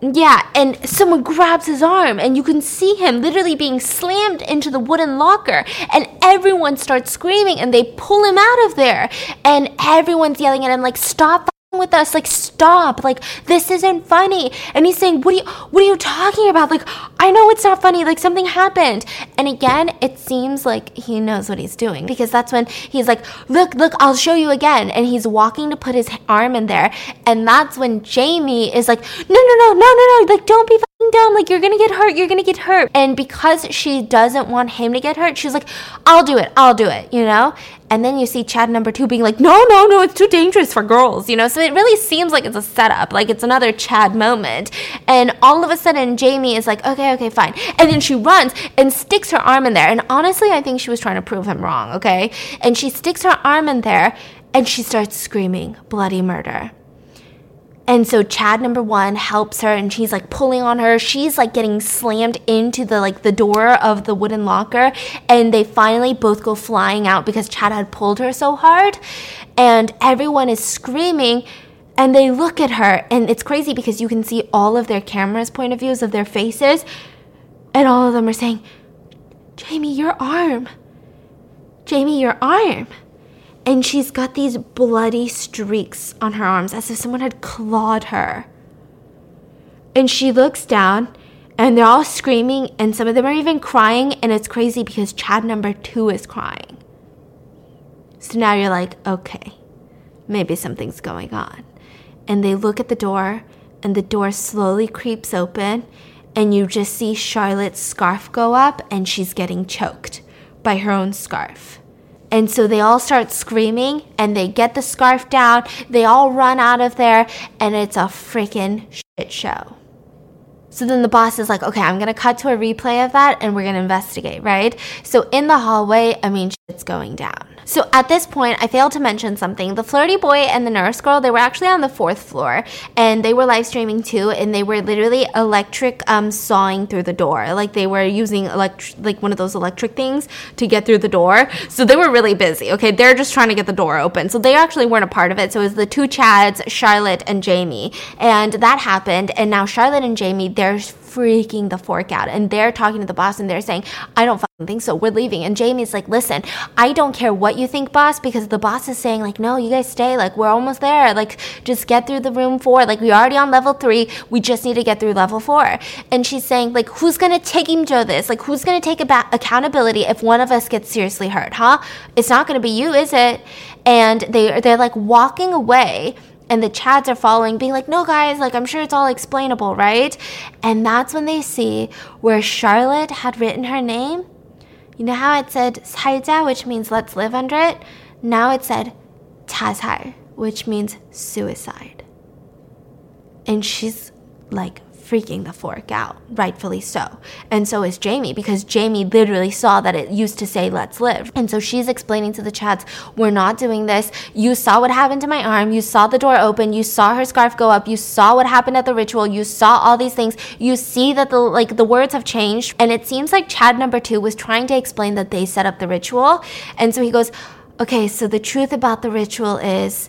Yeah, and someone grabs his arm, and you can see him literally being slammed into the wooden locker. And everyone starts screaming, and they pull him out of there. And everyone's yelling at him, like, stop with us like stop like this isn't funny. And he's saying what are you what are you talking about? Like i know it's not funny like something happened. And again it seems like he knows what he's doing because that's when he's like look look i'll show you again. And he's walking to put his arm in there. And that's when jamie is like no no no no no no like don't be dumb. Like you're gonna get hurt you're gonna get hurt. And because she doesn't want him to get hurt she's like i'll do it i'll do it you know and then you see Chad number two being like, no, no, no, it's too dangerous for girls, you know? So it really seems like it's a setup, like it's another Chad moment. And all of a sudden, Jamie is like, okay, okay, fine. And then she runs and sticks her arm in there. And honestly, I think she was trying to prove him wrong, okay? And she sticks her arm in there and she starts screaming, bloody murder. And so Chad number one helps her and she's like pulling on her. She's like getting slammed into the like the door of the wooden locker. And they finally both go flying out because Chad had pulled her so hard. And everyone is screaming and they look at her. And it's crazy because you can see all of their cameras' point of views of their faces. And all of them are saying, Jamie, your arm. Jamie, your arm and she's got these bloody streaks on her arms as if someone had clawed her. And she looks down and they're all screaming and some of them are even crying and it's crazy because Chad number 2 is crying. So now you're like, okay, maybe something's going on. And they look at the door and the door slowly creeps open and you just see Charlotte's scarf go up and she's getting choked by her own scarf. And so they all start screaming and they get the scarf down. They all run out of there and it's a freaking shit show. So then the boss is like, okay, I'm gonna cut to a replay of that and we're gonna investigate, right? So in the hallway, I mean, shit's going down. So at this point, I failed to mention something. The flirty boy and the nurse girl, they were actually on the fourth floor and they were live streaming too. And they were literally electric um, sawing through the door. Like they were using elect- like one of those electric things to get through the door. So they were really busy. Okay. They're just trying to get the door open. So they actually weren't a part of it. So it was the two Chads, Charlotte and Jamie. And that happened. And now Charlotte and Jamie, they're freaking the fork out. And they're talking to the boss and they're saying, I don't fucking think so. We're leaving. And Jamie's like, listen, I don't care what you think, boss, because the boss is saying, like, no, you guys stay. Like, we're almost there. Like, just get through the room four. Like, we're already on level three. We just need to get through level four. And she's saying, like, who's going to take him to this? Like, who's going to take about accountability if one of us gets seriously hurt, huh? It's not going to be you, is it? And they, they're like walking away and the chads are following, being like, no, guys, like, I'm sure it's all explainable, right? And that's when they see where Charlotte had written her name. You know how it said 살자, which means let's live under it? Now it said 자살, which means suicide. And she's like freaking the fork out, rightfully so. And so is Jamie, because Jamie literally saw that it used to say, let's live. And so she's explaining to the chads, we're not doing this. You saw what happened to my arm. You saw the door open. You saw her scarf go up. You saw what happened at the ritual. You saw all these things. You see that the, like, the words have changed. And it seems like Chad number two was trying to explain that they set up the ritual. And so he goes, okay, so the truth about the ritual is,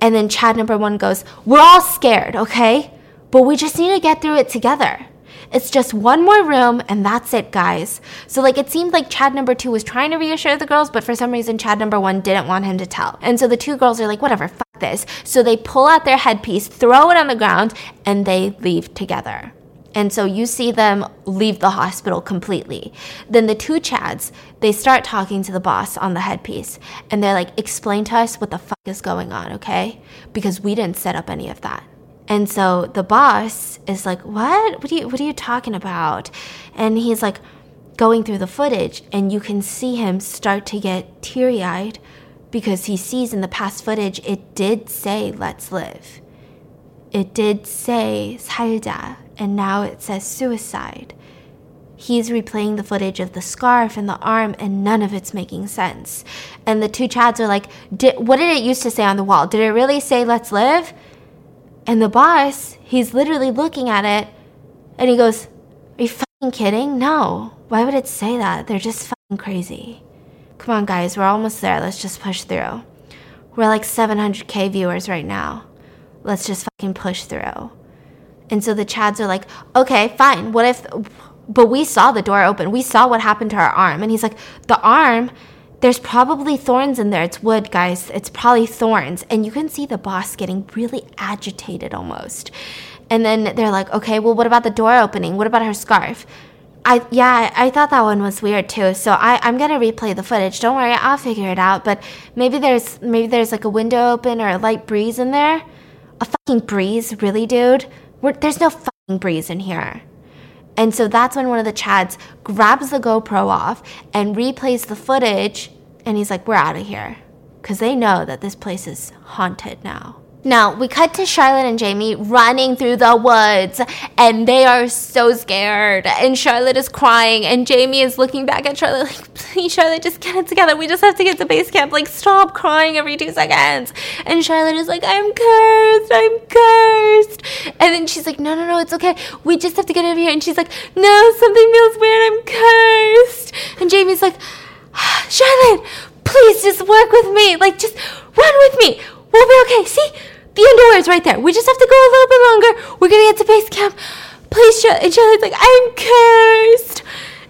and then Chad number one goes, we're all scared, okay? But we just need to get through it together. It's just one more room and that's it, guys. So, like, it seemed like Chad number two was trying to reassure the girls, but for some reason, Chad number one didn't want him to tell. And so the two girls are like, whatever, fuck this. So they pull out their headpiece, throw it on the ground, and they leave together. And so you see them leave the hospital completely. Then the two Chads, they start talking to the boss on the headpiece. And they're like, explain to us what the fuck is going on, okay? Because we didn't set up any of that. And so the boss is like, "What? What are you what are you talking about?" And he's like going through the footage and you can see him start to get teary-eyed because he sees in the past footage it did say let's live. It did say 살자 and now it says suicide. He's replaying the footage of the scarf and the arm, and none of it's making sense. And the two Chads are like, What did it used to say on the wall? Did it really say, let's live? And the boss, he's literally looking at it, and he goes, Are you fucking kidding? No. Why would it say that? They're just fucking crazy. Come on, guys, we're almost there. Let's just push through. We're like 700k viewers right now. Let's just fucking push through. And so the Chads are like, okay, fine. What if, but we saw the door open. We saw what happened to our arm. And he's like, the arm, there's probably thorns in there. It's wood, guys. It's probably thorns. And you can see the boss getting really agitated almost. And then they're like, okay, well, what about the door opening? What about her scarf? I yeah, I thought that one was weird too. So I I'm gonna replay the footage. Don't worry, I'll figure it out. But maybe there's maybe there's like a window open or a light breeze in there. A fucking breeze, really, dude? We're, there's no fucking breeze in here. And so that's when one of the Chads grabs the GoPro off and replays the footage, and he's like, "We're out of here," because they know that this place is haunted now. Now, we cut to Charlotte and Jamie running through the woods, and they are so scared. And Charlotte is crying, and Jamie is looking back at Charlotte like, please, Charlotte, just get it together. We just have to get to base camp. Like, stop crying every two seconds. And Charlotte is like, I'm cursed. I'm cursed. And then she's like, no, no, no, it's okay. We just have to get out of here. And she's like, no, something feels weird. I'm cursed. And Jamie's like, ah, Charlotte, please just work with me. Like, just run with me We'll be okay. See? The underwear is right there. We just have to go a little bit longer. We're gonna get to base camp. Please, Charlotte. And Charlotte's like, I'm cursed.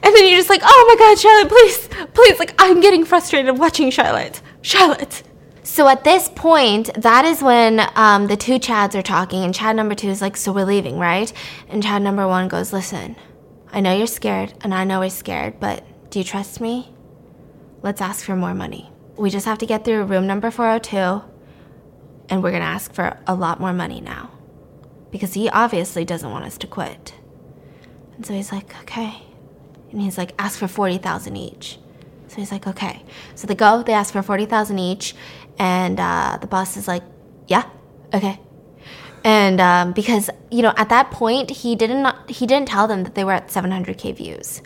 And then you're just like, oh my god, Charlotte, please, please. Like, I'm getting frustrated watching Charlotte. Charlotte. So at this point, that is when um, the two Chads are talking, and Chad number two is like, So we're leaving, right? And Chad number one goes, Listen, I know you're scared, and I know we're scared, but do you trust me? Let's ask for more money. We just have to get through room number 402 and we're going to ask for a lot more money now because he obviously doesn't want us to quit. And so he's like, okay. And he's like, ask for 40,000 each. So he's like, okay. So they go, they ask for 40,000 each. And uh, the boss is like, yeah, okay. And um, because, you know, at that point, he didn't, he didn't tell them that they were at 700K views.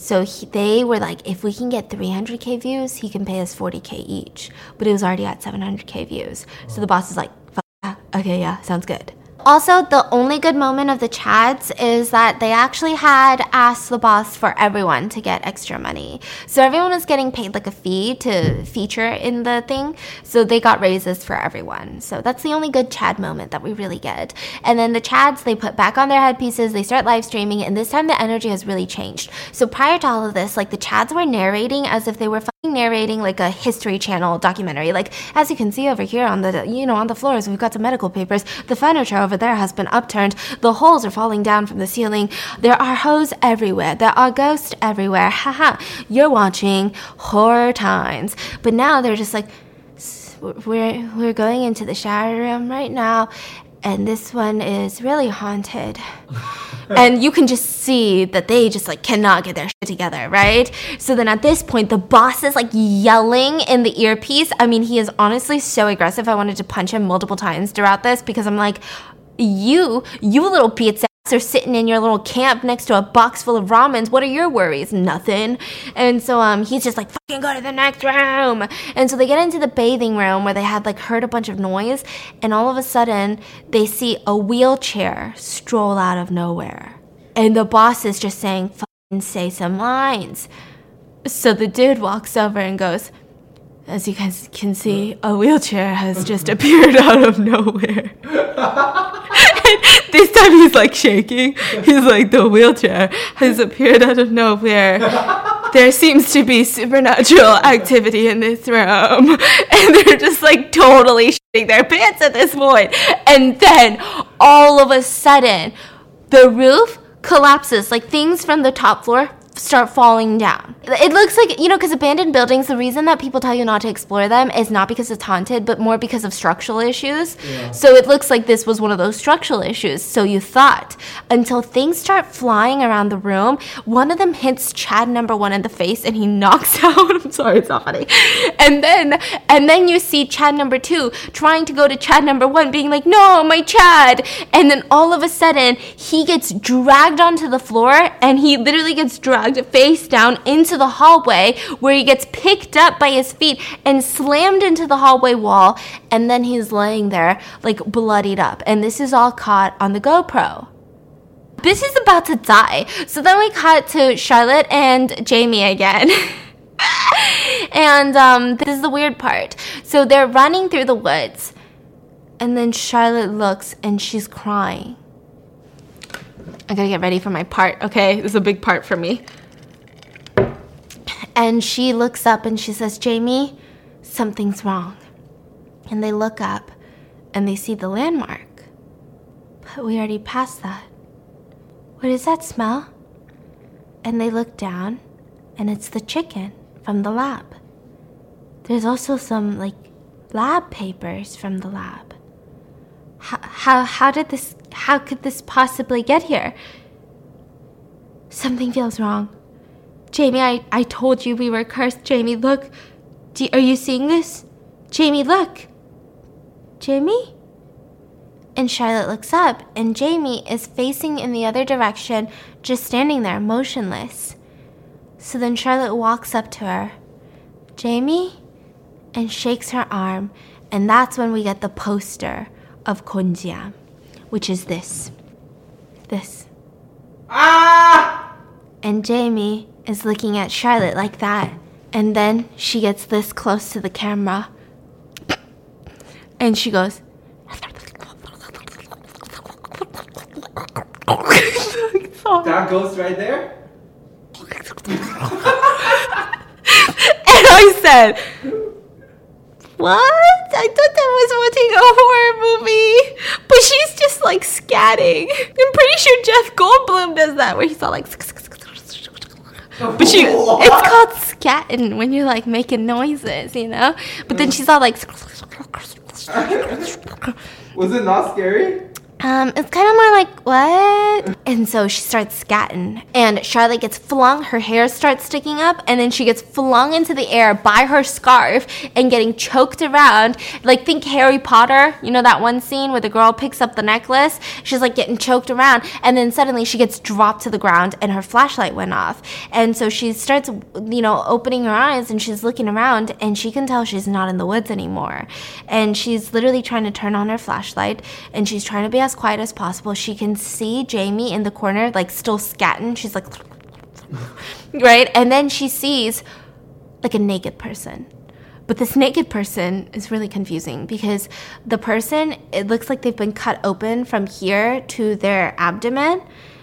So he, they were like, if we can get 300k views, he can pay us 40k each. But it was already at 700k views. So the boss is like, fuck okay, yeah, sounds good. Also, the only good moment of the Chads is that they actually had asked the boss for everyone to get extra money. So everyone was getting paid like a fee to feature in the thing. So they got raises for everyone. So that's the only good Chad moment that we really get. And then the Chads, they put back on their headpieces, they start live streaming, and this time the energy has really changed. So prior to all of this, like the Chads were narrating as if they were narrating like a history channel documentary. Like as you can see over here on the you know on the floors we've got some medical papers. The furniture over there has been upturned. The holes are falling down from the ceiling. There are hoes everywhere. There are ghosts everywhere. Haha you're watching horror times. But now they're just like we're we're going into the shower room right now and this one is really haunted. and you can just see that they just like cannot get their shit together, right? So then at this point, the boss is like yelling in the earpiece. I mean, he is honestly so aggressive. I wanted to punch him multiple times throughout this because I'm like, you, you little pizza are sitting in your little camp next to a box full of ramens. What are your worries? Nothing. And so um he's just like fucking go to the next room. And so they get into the bathing room where they had like heard a bunch of noise and all of a sudden they see a wheelchair stroll out of nowhere. And the boss is just saying fucking say some lines. So the dude walks over and goes, as you guys can see, a wheelchair has just appeared out of nowhere. this time he's like shaking. He's like, the wheelchair has appeared out of nowhere. There seems to be supernatural activity in this room. And they're just like totally shitting their pants at this point. And then all of a sudden, the roof collapses. Like things from the top floor start falling down. It looks like, you know, because abandoned buildings, the reason that people tell you not to explore them is not because it's haunted, but more because of structural issues. Yeah. So it looks like this was one of those structural issues. So you thought until things start flying around the room, one of them hits Chad number one in the face and he knocks out. I'm sorry, it's not funny. And then, and then you see Chad number two trying to go to Chad number one, being like, no, my Chad. And then all of a sudden, he gets dragged onto the floor and he literally gets dragged face down into the hallway where he gets picked up by his feet and slammed into the hallway wall. And then he's laying there like bloodied up. And this is all caught on the GoPro. This is about to die. So then we cut to Charlotte and Jamie again. and um, this is the weird part. So they're running through the woods, and then Charlotte looks and she's crying. I gotta get ready for my part, okay? This is a big part for me. And she looks up and she says, Jamie, something's wrong. And they look up and they see the landmark. But we already passed that. What is that smell? And they look down and it's the chicken from the lab. There's also some like lab papers from the lab. How, how, how did this, how could this possibly get here? Something feels wrong. Jamie, I, I told you we were cursed. Jamie, look. Do, are you seeing this? Jamie, look. Jamie? And Charlotte looks up, and Jamie is facing in the other direction, just standing there, motionless. So then Charlotte walks up to her. Jamie? And shakes her arm, and that's when we get the poster of Gonjiam, which is this. This. Ah! And Jamie is looking at Charlotte like that. And then she gets this close to the camera. And she goes, That ghost right there? And I said, What? I thought that was watching a horror movie. But she's just like scatting. I'm pretty sure Jeff Goldblum does that where he's all like. But she, it's called scatting when you're like making noises, you know? But then she's all like. Was it not scary? Um, it's kind of more like what? And so she starts scatting, and Charlotte gets flung. Her hair starts sticking up, and then she gets flung into the air by her scarf and getting choked around. Like think Harry Potter. You know that one scene where the girl picks up the necklace. She's like getting choked around, and then suddenly she gets dropped to the ground, and her flashlight went off. And so she starts, you know, opening her eyes, and she's looking around, and she can tell she's not in the woods anymore. And she's literally trying to turn on her flashlight, and she's trying to be as quiet as possible. She can see Jamie in the corner, like still scatting. She's like, right? And then she sees like a naked person. But this naked person is really confusing because the person, it looks like they've been cut open from here to their abdomen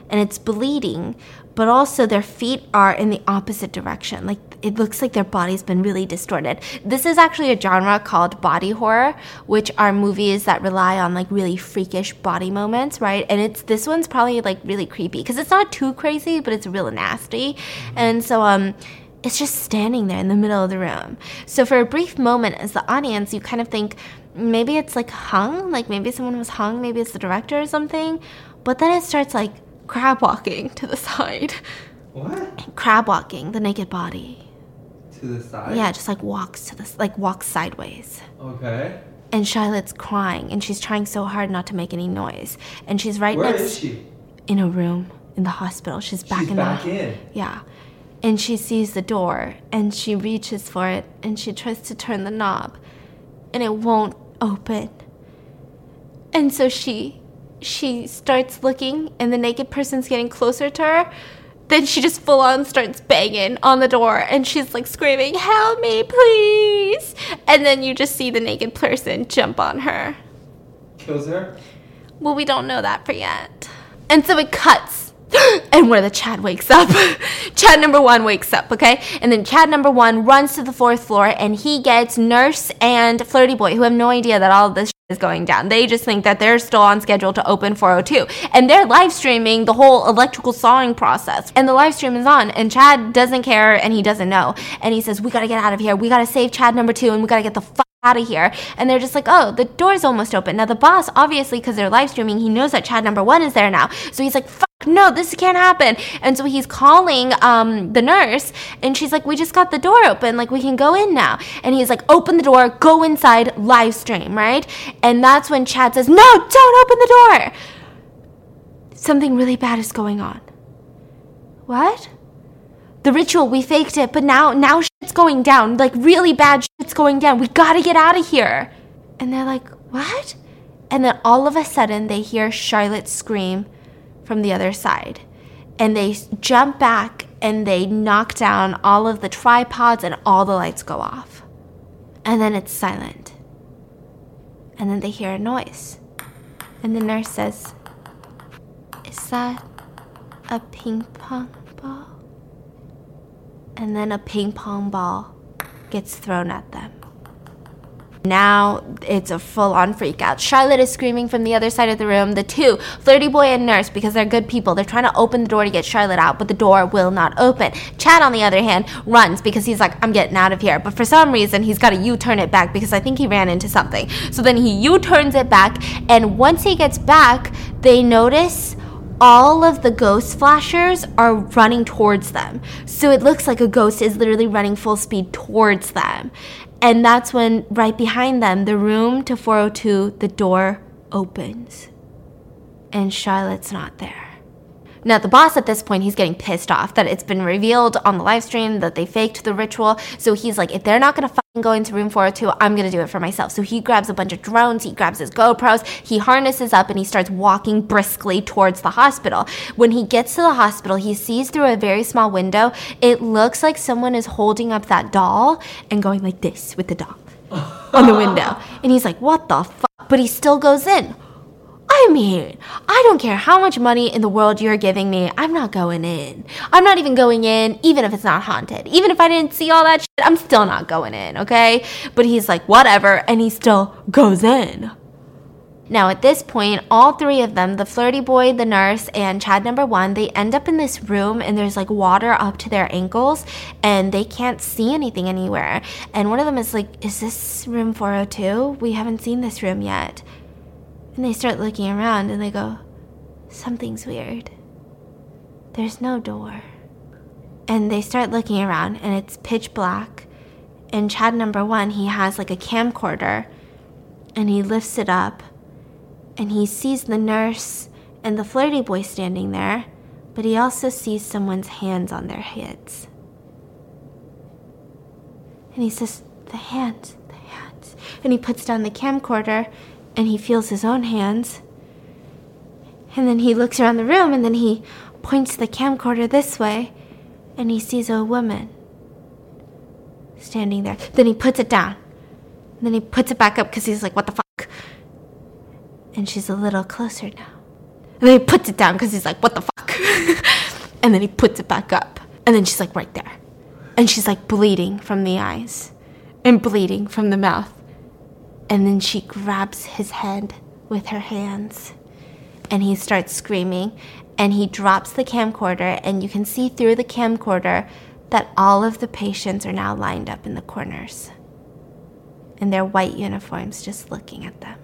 and it's bleeding, but also their feet are in the opposite direction. Like it looks like their body's been really distorted. This is actually a genre called body horror, which are movies that rely on like really freakish body moments, right? And it's this one's probably like really creepy because it's not too crazy, but it's real nasty. And so um it's just standing there in the middle of the room. So for a brief moment as the audience, you kind of think maybe it's like hung, like maybe someone was hung, maybe it's the director or something. But then it starts like crab walking to the side. What? Crab walking, the naked body. To the side? Yeah, just like walks to this, like walks sideways. Okay. And Charlotte's crying, and she's trying so hard not to make any noise. And she's right Where next is she? in a room in the hospital. She's back She's in back the in. yeah. And she sees the door, and she reaches for it, and she tries to turn the knob, and it won't open. And so she she starts looking, and the naked person's getting closer to her. Then she just full on starts banging on the door and she's like screaming, Help me, please! And then you just see the naked person jump on her. Kills her? Well, we don't know that for yet. And so it cuts. And where the Chad wakes up. Chad number one wakes up, okay? And then Chad number one runs to the fourth floor and he gets Nurse and Flirty Boy, who have no idea that all of this is going down. They just think that they're still on schedule to open 402. And they're live streaming the whole electrical sawing process. And the live stream is on, and Chad doesn't care and he doesn't know. And he says, We gotta get out of here. We gotta save Chad number two, and we gotta get the fuck out of here. And they're just like, oh, the door's almost open. Now, the boss, obviously, because they're live streaming, he knows that Chad number one is there now. So he's like, fuck, no, this can't happen. And so he's calling um, the nurse, and she's like, we just got the door open. Like, we can go in now. And he's like, open the door, go inside, live stream, right? And that's when Chad says, no, don't open the door. Something really bad is going on. What? The ritual we faked it but now now shit's going down. Like really bad shit's going down. We gotta get out of here. And they're like what? And then all of a sudden they hear charlotte scream from the other side. And they jump back and they knock down all of the tripods and all the lights go off. And then it's silent. And then they hear a noise. And the nurse says is that a ping pong and then a ping pong ball gets thrown at them. Now it's a full on freak out. Charlotte is screaming from the other side of the room. The two, Flirty Boy and Nurse, because they're good people, they're trying to open the door to get Charlotte out, but the door will not open. Chad, on the other hand, runs because he's like, I'm getting out of here. But for some reason, he's got to U turn it back because I think he ran into something. So then he U turns it back, and once he gets back, they notice all of the ghost flashers are running towards them. So it looks like a ghost is literally running full speed towards them. And that's when, right behind them, the room to 402, the door opens. And Charlotte's not there. Now, the boss at this point, he's getting pissed off that it's been revealed on the live stream that they faked the ritual. So he's like, if they're not gonna fucking go into room 402, I'm gonna do it for myself. So he grabs a bunch of drones, he grabs his GoPros, he harnesses up, and he starts walking briskly towards the hospital. When he gets to the hospital, he sees through a very small window. It looks like someone is holding up that doll and going like this with the doll on the window. And he's like, what the fuck? But he still goes in. I mean, I don't care how much money in the world you're giving me, I'm not going in. I'm not even going in, even if it's not haunted. Even if I didn't see all that shit, I'm still not going in, okay? But he's like, whatever, and he still goes in. Now, at this point, all three of them, the flirty boy, the nurse, and Chad number one, they end up in this room and there's like water up to their ankles and they can't see anything anywhere. And one of them is like, Is this room 402? We haven't seen this room yet. And they start looking around and they go, Something's weird. There's no door. And they start looking around and it's pitch black. And Chad number one, he has like a camcorder and he lifts it up and he sees the nurse and the flirty boy standing there, but he also sees someone's hands on their heads. And he says, The hands, the hands. And he puts down the camcorder and he feels his own hands. And then he looks around the room and then he points the camcorder this way and he sees a woman standing there. Then he puts it down. Then he puts it back up because he's like, what the fuck? And she's a little closer now. And then he puts it down because he's like, what the fuck? and then he puts it back up. And then she's like, right there. And she's like bleeding from the eyes and bleeding from the mouth. And then she grabs his head with her hands and he starts screaming and he drops the camcorder and you can see through the camcorder that all of the patients are now lined up in the corners in their white uniforms just looking at them.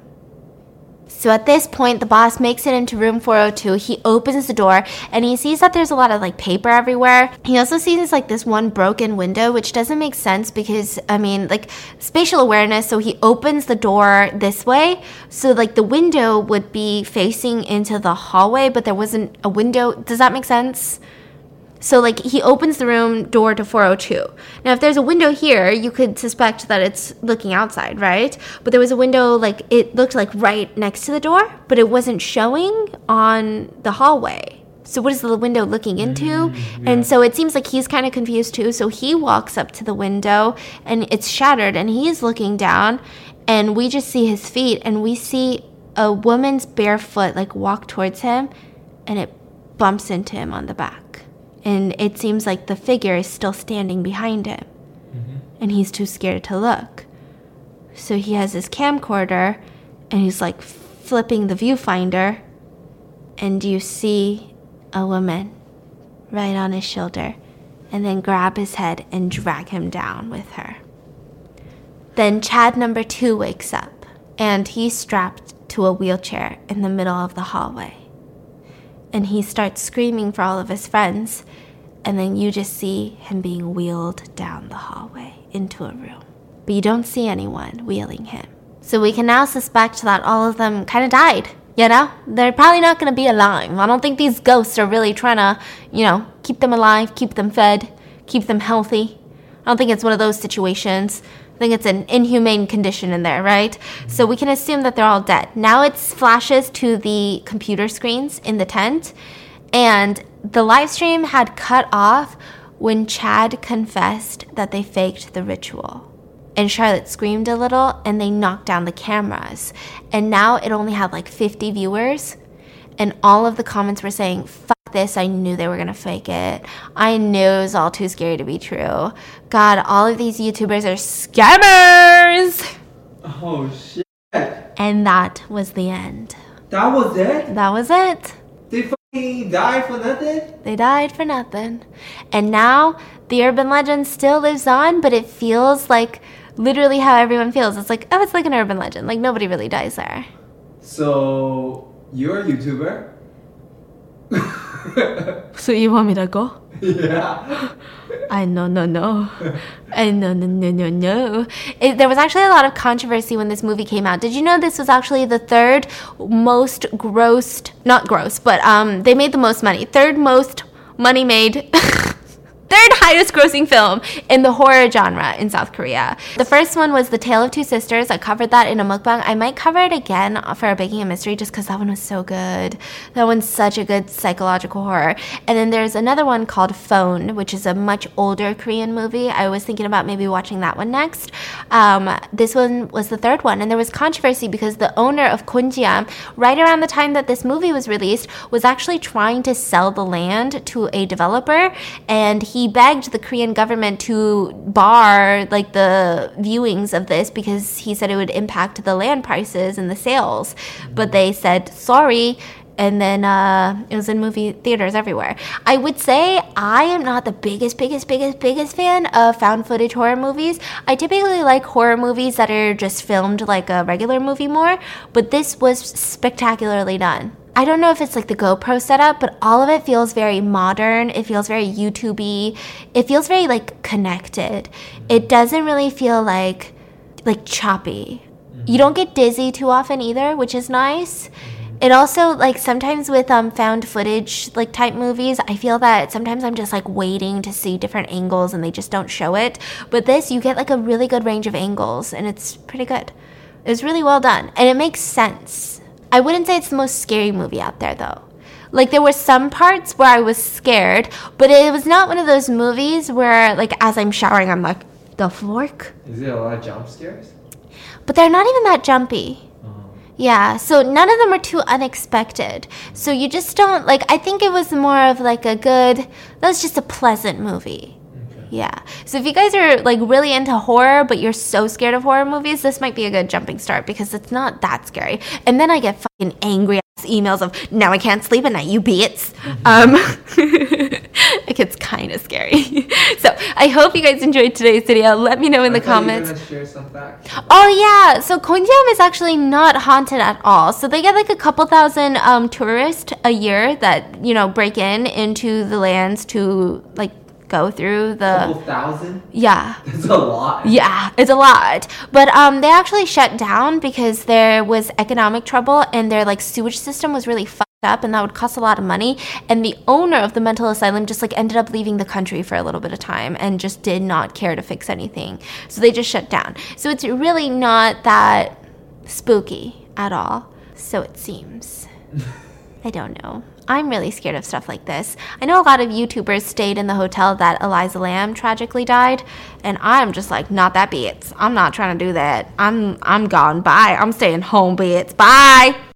So at this point, the boss makes it into room 402. He opens the door and he sees that there's a lot of like paper everywhere. He also sees like this one broken window, which doesn't make sense because I mean, like spatial awareness. So he opens the door this way. So like the window would be facing into the hallway, but there wasn't a window. Does that make sense? So like he opens the room door to 402. Now if there's a window here, you could suspect that it's looking outside, right? But there was a window like it looked like right next to the door, but it wasn't showing on the hallway. So what is the window looking into? Mm, yeah. And so it seems like he's kind of confused too. So he walks up to the window and it's shattered and he's looking down and we just see his feet and we see a woman's bare foot like walk towards him and it bumps into him on the back and it seems like the figure is still standing behind him mm-hmm. and he's too scared to look so he has his camcorder and he's like flipping the viewfinder, and you see a woman right on his shoulder, and then grab his head and drag him down with her. Then Chad number two wakes up, and he's strapped to a wheelchair in the middle of the hallway. And he starts screaming for all of his friends, and then you just see him being wheeled down the hallway into a room. But you don't see anyone wheeling him. So we can now suspect that all of them kind of died. You know? They're probably not going to be alive. I don't think these ghosts are really trying to, you know, keep them alive, keep them fed, keep them healthy. I don't think it's one of those situations. I think it's an inhumane condition in there, right? So we can assume that they're all dead. Now it flashes to the computer screens in the tent, and the live stream had cut off when Chad confessed that they faked the ritual. And Charlotte screamed a little and they knocked down the cameras. And now it only had like 50 viewers. And all of the comments were saying, fuck this. I knew they were to fake it. I knew it was all too scary to be true. God, all of these YouTubers are scammers. Oh shit. And that was the end. That was it? That was it. They fucking died for nothing? They died for nothing. And now the urban legend still lives on, but it feels like literally how everyone feels. It's like, oh, it's like an urban legend. Like nobody really dies there. So you're a YouTuber? So you want me to go? yeah. I know, no, no. I know, no, no, no, no. It, there was actually a lot of controversy when this movie came out. Did you know this was actually the third most grossed, not gross, but um, they made the most money. Third most money made. third highest grossing film in the horror genre in South Korea. The first one was The Tale of Two Sisters. I covered that in a mukbang. I might cover it again for a Baking a Mystery just because that one was so good. That one's such a good psychological horror. And then there's another one called Phone, which is a much older Korean movie. I was thinking about maybe watching that one next. Um, this one was the third one, and there was controversy because the owner of Gonjiam, right around the time that this movie was released, was actually trying to sell the land to a developer, and he begged the Korean government to bar like the viewings of this because he said it would impact the land prices and the sales. But they said sorry. And then uh, it was in movie theaters everywhere. I would say I am not the biggest, biggest, biggest, biggest fan of found footage horror movies. I typically like horror movies that are just filmed like a regular movie more, but this was spectacularly done. I don't know if it's like the GoPro setup, but all of it feels very modern. It feels very YouTubey. It feels very like connected. It doesn't really feel like like choppy. You don't get dizzy too often either, which is nice. It also like sometimes with um found footage like type movies, I feel that sometimes I'm just like waiting to see different angles and they just don't show it. But this you get like a really good range of angles and it's pretty good. It was really well done and it makes sense. I wouldn't say it's the most scary movie out there though. Like there were some parts where I was scared, but it was not one of those movies where like as I'm showering I'm like the fork. Is it a lot of jump scares? But they're not even that jumpy. Oh. Yeah, so none of them are too unexpected. So you just don't like I think it was more of like a good that was just a pleasant movie. Yeah. So if you guys are like really into horror but you're so scared of horror movies, this might be a good jumping start because it's not that scary. And then I get fucking angry ass emails of now I can't sleep at night, you beats. Um it gets kind of scary. so I hope you guys enjoyed today's video. Let me know in I the thought you were comments. gonna share some facts. Oh yeah, so Gonjiam is actually not haunted at all. So they get like a couple thousand um, tourists a year that you know break in into the lands to like go through the Couple thousand? yeah. That's a lot. Yeah, it's a lot. But um, they actually shut down because there was economic trouble and their like sewage system was really fucked up and that would cost a lot of money. And the owner of the mental asylum just like ended up leaving the country for a little bit of time and just did not care to fix anything. So they just shut down. So it's really not that spooky at all. So it seems. I don't know. I'm really scared of stuff like this. I know a lot of YouTubers stayed in the hotel that Elisa Lam tragically died, and I'm just like, not that bitch. I'm not trying to do that. I'm I'm gone. Bye. I'm staying home, bitch. Bye.